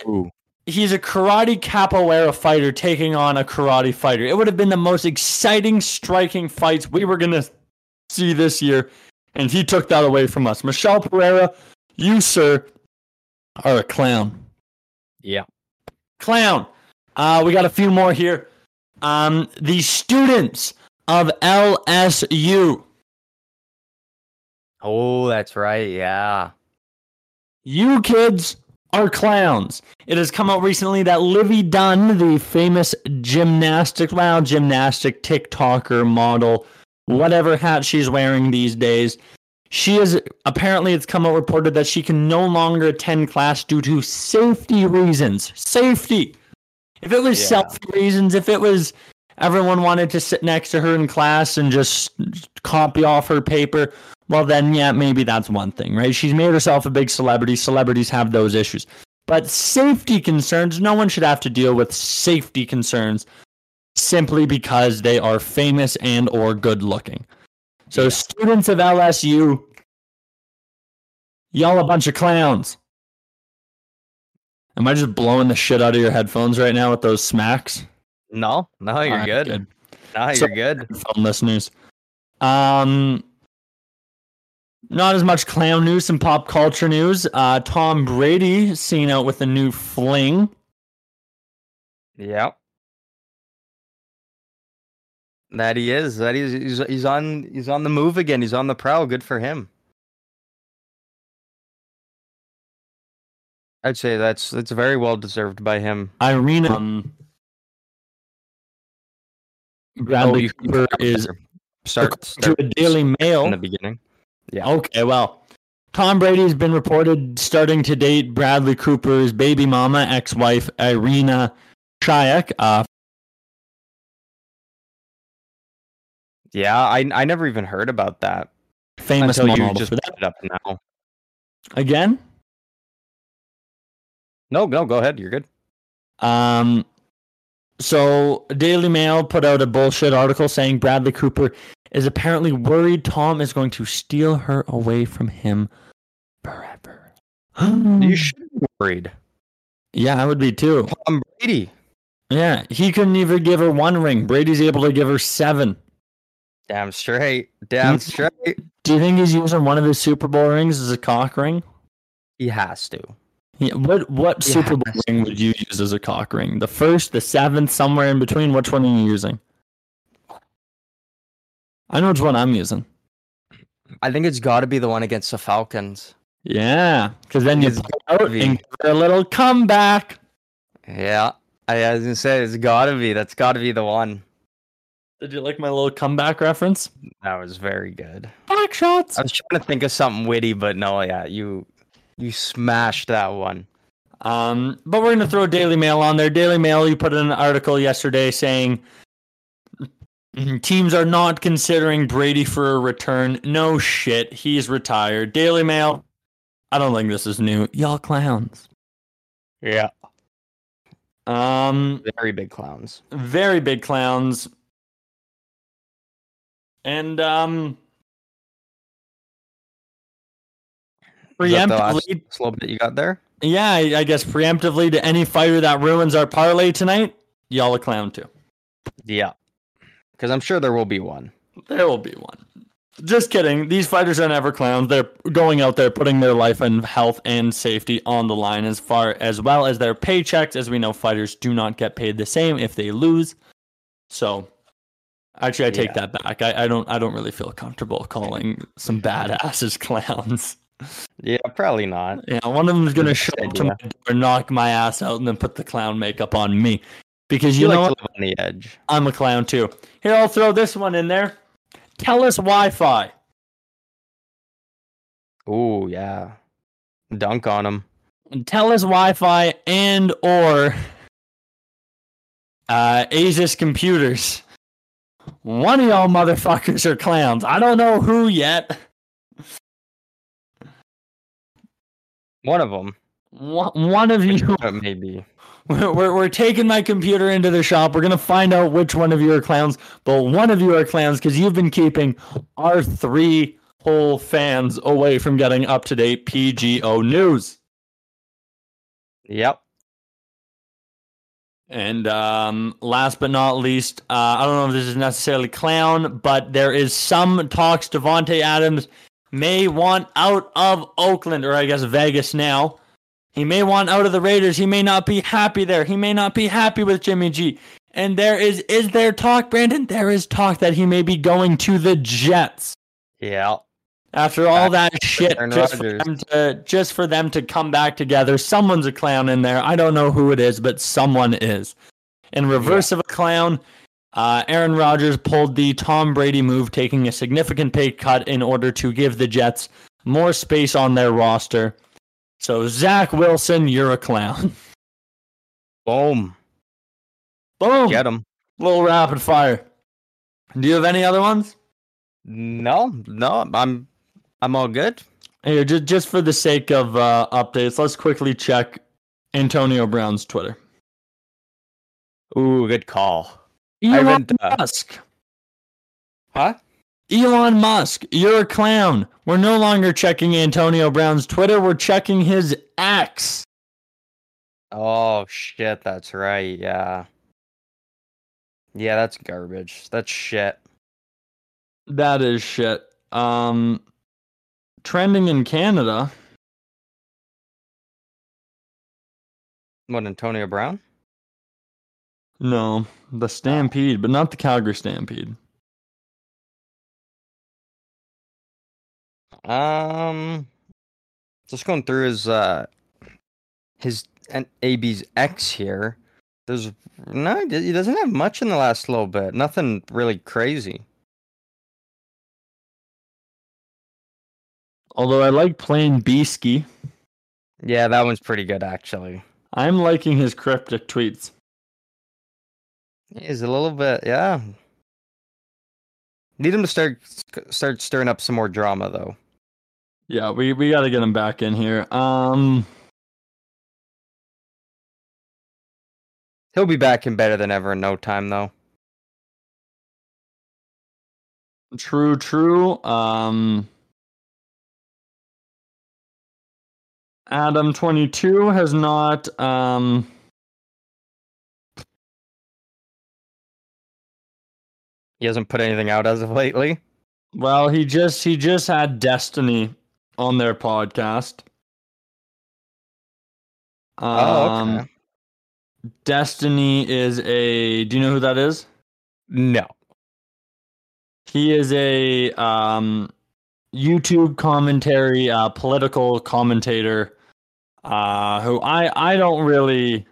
he's a karate capoeira fighter taking on a karate fighter. It would have been the most exciting, striking fights we were gonna see this year, and he took that away from us. Michel Pereira, you sir, are a clown. Yeah. Clown. Uh, we got a few more here. Um, the students of LSU. Oh, that's right. Yeah. You kids are clowns. It has come out recently that Livvy Dunne, the famous gymnastic, well, gymnastic TikToker model, whatever hat she's wearing these days, she is apparently it's come out reported that she can no longer attend class due to safety reasons. Safety. If it was Yeah. self reasons, if it was everyone wanted to sit next to her in class and just copy off her paper, well, then, yeah, maybe that's one thing, right? She's made herself a big celebrity. Celebrities have those issues. But safety concerns, no one should have to deal with safety concerns simply because they are famous and or good looking. So students of LSU, y'all a bunch of clowns. Am I just blowing the shit out of your headphones right now with those smacks? No, no, you're Alright, good. No, So- you're good. Phone listeners. Um, not as much clown news and pop culture news. Uh, Tom Brady seen out with a new fling. Yep. That he is. That he's he's he's on he's on the move again. He's on the prowl. Good for him. I'd say that's that's very well deserved by him. Irina. Um, Bradley you- Cooper is start, to start a Daily Mail in the beginning. Yeah. Okay, well, Tom Brady has been reported starting to date Bradley Cooper's baby mama, ex-wife Irina Shayk. Uh, Yeah, I I never even heard about that famous until you just for that. it up now. Again, No, no, go ahead. You're good. Um, so Daily Mail put out a bullshit article saying Bradley Cooper is apparently worried Tom is going to steal her away from him forever. You should be worried. yeah, I would be too. Tom Brady. Yeah, he couldn't even give her one ring. Brady's able to give her seven. Damn straight. Damn Mhm. straight. Do you think he's using one of his Super Bowl rings as a cock ring? He has to. Yeah, what what He Super Bowl ring would you use as a cock ring? The first, the seventh, somewhere in between? Which one are you using? I know which one I'm using. I think it's got to be the one against the Falcons. Yeah, because then you out and a little comeback. Yeah, I was gonna say it's got to be. That's got to be the one. Did you like my little comeback reference? That was very good. Back shots. I was trying to think of something witty, but no, yeah, you you smashed that one. Um, but we're gonna throw Daily Mail on there. Daily Mail, you put in an article yesterday saying teams are not considering Brady for a return. No shit, he's retired. Daily Mail. I don't think this is new. Y'all clowns. Yeah, Um, very big clowns. very big clowns. And um preemptively slow bit you got there? Yeah, I I guess preemptively to any fighter that ruins our parlay tonight, y'all a clown too. Yeah, because I'm sure there will be one. There will be one. Just kidding. These fighters are never clowns. They're going out there putting their life and health and safety on the line as far as well as their paychecks. As we know, fighters do not get paid the same if they lose. So actually I take Yeah. that back. I, I don't I don't really feel comfortable calling some badasses clowns. Yeah, probably not. Yeah, one of them is gonna show up to my door, knock my ass out, and then put the clown makeup on me. Because You, you know like what? on the edge. I'm a clown too. Here, I'll throw this one in there. Telus Wi-Fi. Ooh, yeah. Dunk on him. Telus Wi-Fi and or uh, Asus computers. One of y'all motherfuckers are clowns. I don't know who yet. One of them. One one of you. Maybe. We're, we're, we're taking my computer into the shop. We're going to find out which one of you are clowns. But one of you are clowns because you've been keeping our three whole fans away from getting up to date PGO news. Yep. And um, last but not least, uh, I don't know if this is necessarily clown, but there is some talks Davante Adams may want out of Oakland, or I guess Vegas now. He may want out of the Raiders. He may not be happy there. He may not be happy with Jimmy G. And there is is there talk, Brandon? There is talk that he may be going to the Jets. Yeah. After all that shit, just for, them to, just for them to come back together, someone's a clown in there. I don't know who it is, but someone is. In reverse of a clown, uh, Aaron Rodgers pulled the Tom Brady move, taking a significant pay cut in order to give the Jets more space on their roster. So, Zach Wilson, you're a clown. Boom. Boom! Get him. Little rapid fire. Do you have any other ones? No, no. I'm I'm all good. Here, just just for the sake of uh, updates, let's quickly check Antonio Brown's Twitter. Ooh, good call. Elon Musk. Huh? Elon Musk, you're a clown. We're no longer checking Antonio Brown's Twitter. We're checking his X. Oh shit, that's right. Yeah. Yeah, that's garbage. That's shit. That is shit. Um, trending in Canada. What, Antonio Brown? No, the Stampede, but not the Calgary Stampede. Um, just going through his uh his and AB's X here. There's no, he doesn't have much in the last little bit. Nothing really crazy. Although I like playing Beasky, Yeah, that one's pretty good actually. I'm liking his cryptic tweets. He's a little bit, yeah. Need him to start start stirring up some more drama though. Yeah, we, we got to get him back in here. Um, He'll be back in better than ever in no time though. true, true. Um, Adam twenty two has not. Um, He hasn't put anything out as of lately. well, he just he just had Destiny on their podcast. Oh, Um, okay. Destiny is a. Do you know who that is? No. He is a um, YouTube commentary, uh, political commentator, uh, who I I don't really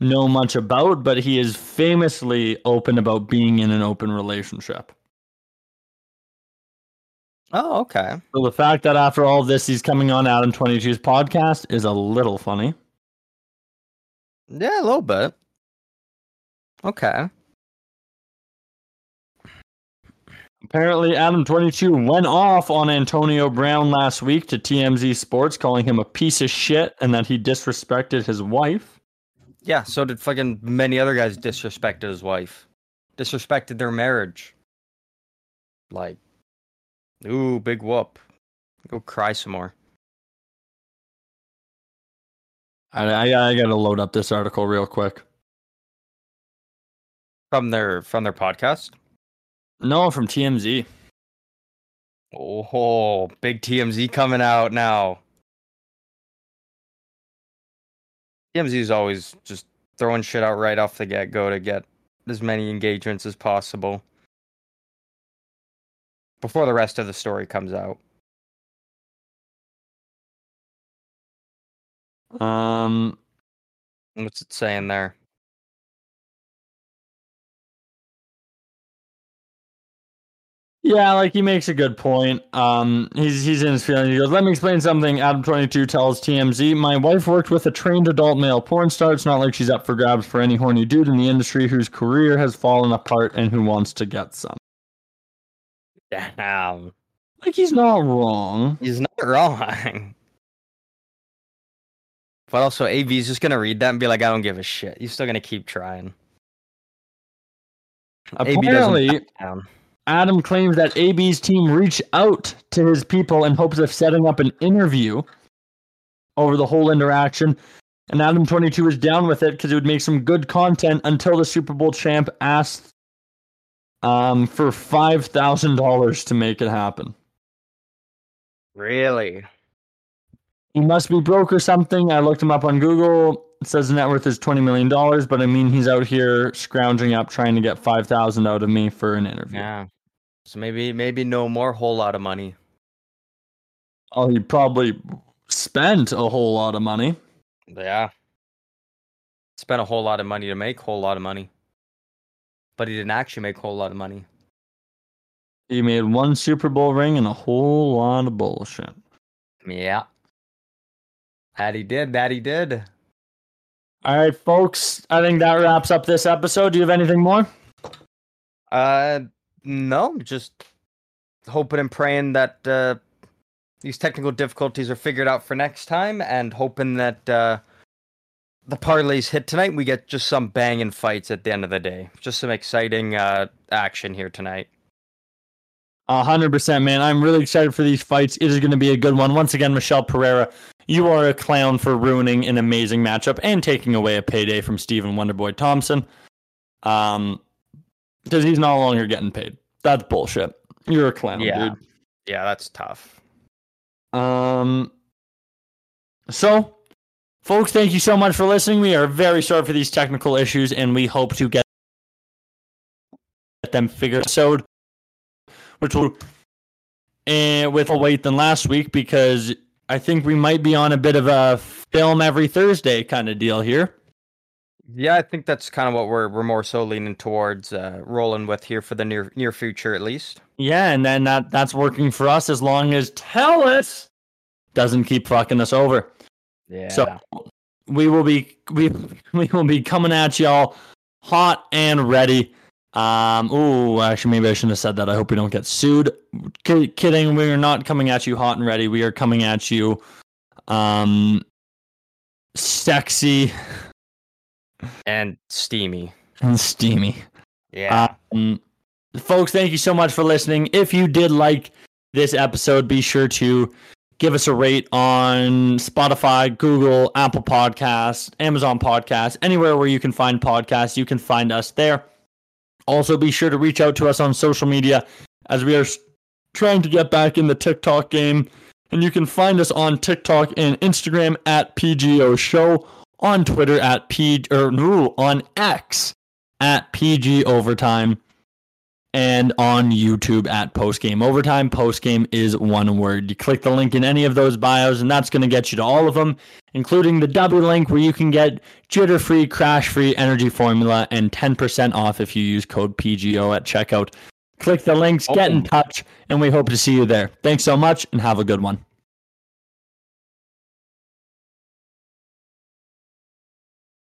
know much about, but he is famously open about being in an open relationship. Oh, okay. So the fact that after all this he's coming on Adam 22's podcast is a little funny. Yeah, a little bit. Okay. Apparently, Adam 22 went off on Antonio Brown last week to TMZ Sports, calling him a piece of shit and that he disrespected his wife. Yeah, so did fucking many other guys disrespected his wife. Disrespected their marriage. Like, ooh, big whoop. Go cry some more. I, I, I gotta load up this article real quick. From their from their podcast. No, from TMZ. Oh, big TMZ coming out now. TMZ is always just throwing shit out right off the get go to get as many engagements as possible before the rest of the story comes out. Um, What's it saying there? Yeah, like he makes a good point. Um, he's he's in his feelings. He goes, "Let me explain something." Adam twenty two tells TMZ, "My wife worked with a trained adult male porn star. It's not like she's up for grabs for any horny dude in the industry whose career has fallen apart and who wants to get some." Damn. Like he's not wrong. He's not wrong. But also, AB's just gonna read that and be like, I don't give a shit. He's still gonna keep trying. AB doesn't Apparently, back down. Adam claims that AB's team reached out to his people in hopes of setting up an interview over the whole interaction. And Adam 22 is down with it because it would make some good content until the Super Bowl champ asked um, for $5,000 to make it happen. Really? He must be broke or something. I looked him up on Google. It says the net worth is $20 million, but I mean, he's out here scrounging up trying to get 5000 out of me for an interview. Yeah. So maybe maybe no more whole lot of money. Oh, he probably spent a whole lot of money. Yeah. Spent a whole lot of money to make a whole lot of money. But he didn't actually make a whole lot of money. He made one Super Bowl ring and a whole lot of bullshit. Yeah. That he did, that he did. All right, folks. I think that wraps up this episode. Do you have anything more? Uh no, just hoping and praying that uh these technical difficulties are figured out for next time, and hoping that uh, the parlays hit tonight. We get just some banging fights at the end of the day. Just some exciting uh, action here tonight. Hundred percent, man. I'm really excited for these fights. It is going to be a good one. Once again, Michel Pereira, you are a clown for ruining an amazing matchup and taking away a payday from Stephen Wonderboy Thompson. Um, because he's no longer getting paid. That's bullshit. You're a clown, Yeah. dude. Yeah, that's tough. Um. So, folks, thank you so much for listening. We are very sorry for these technical issues, and we hope to get get them figured out, which will and with a wait than last week because I think we might be on a bit of a film every Thursday kind of deal here. Yeah, I think that's kind of what we're we're more so leaning towards uh, rolling with here for the near near future, at least. Yeah, and then that that's working for us as long as Telus doesn't keep fucking us over. Yeah. So we will be we we will be coming at y'all hot and ready. Um, ooh, actually, maybe I shouldn't have said that. I hope we don't get sued. Ki- kidding. We are not coming at you hot and ready. We are coming at you, um, sexy and steamy. and steamy. Yeah. Um, folks, thank you so much for listening. If you did like this episode, be sure to give us a rate on Spotify, Google, Apple Podcasts, Amazon Podcasts, anywhere where you can find podcasts, you can find us there. Also, be sure to reach out to us on social media as we are trying to get back in the TikTok game. And you can find us on TikTok and Instagram at PGO Show, on Twitter at P or no, on X at PG Overtime and on YouTube at Postgame Overtime. Postgame is one word. You click the link in any of those bios, and that's going to get you to all of them, including the W link where you can get jitter free, crash free energy formula and 10% off if you use code PGO at checkout. Click the links, get in oh. touch, and we hope to see you there. Thanks so much, and have a good one.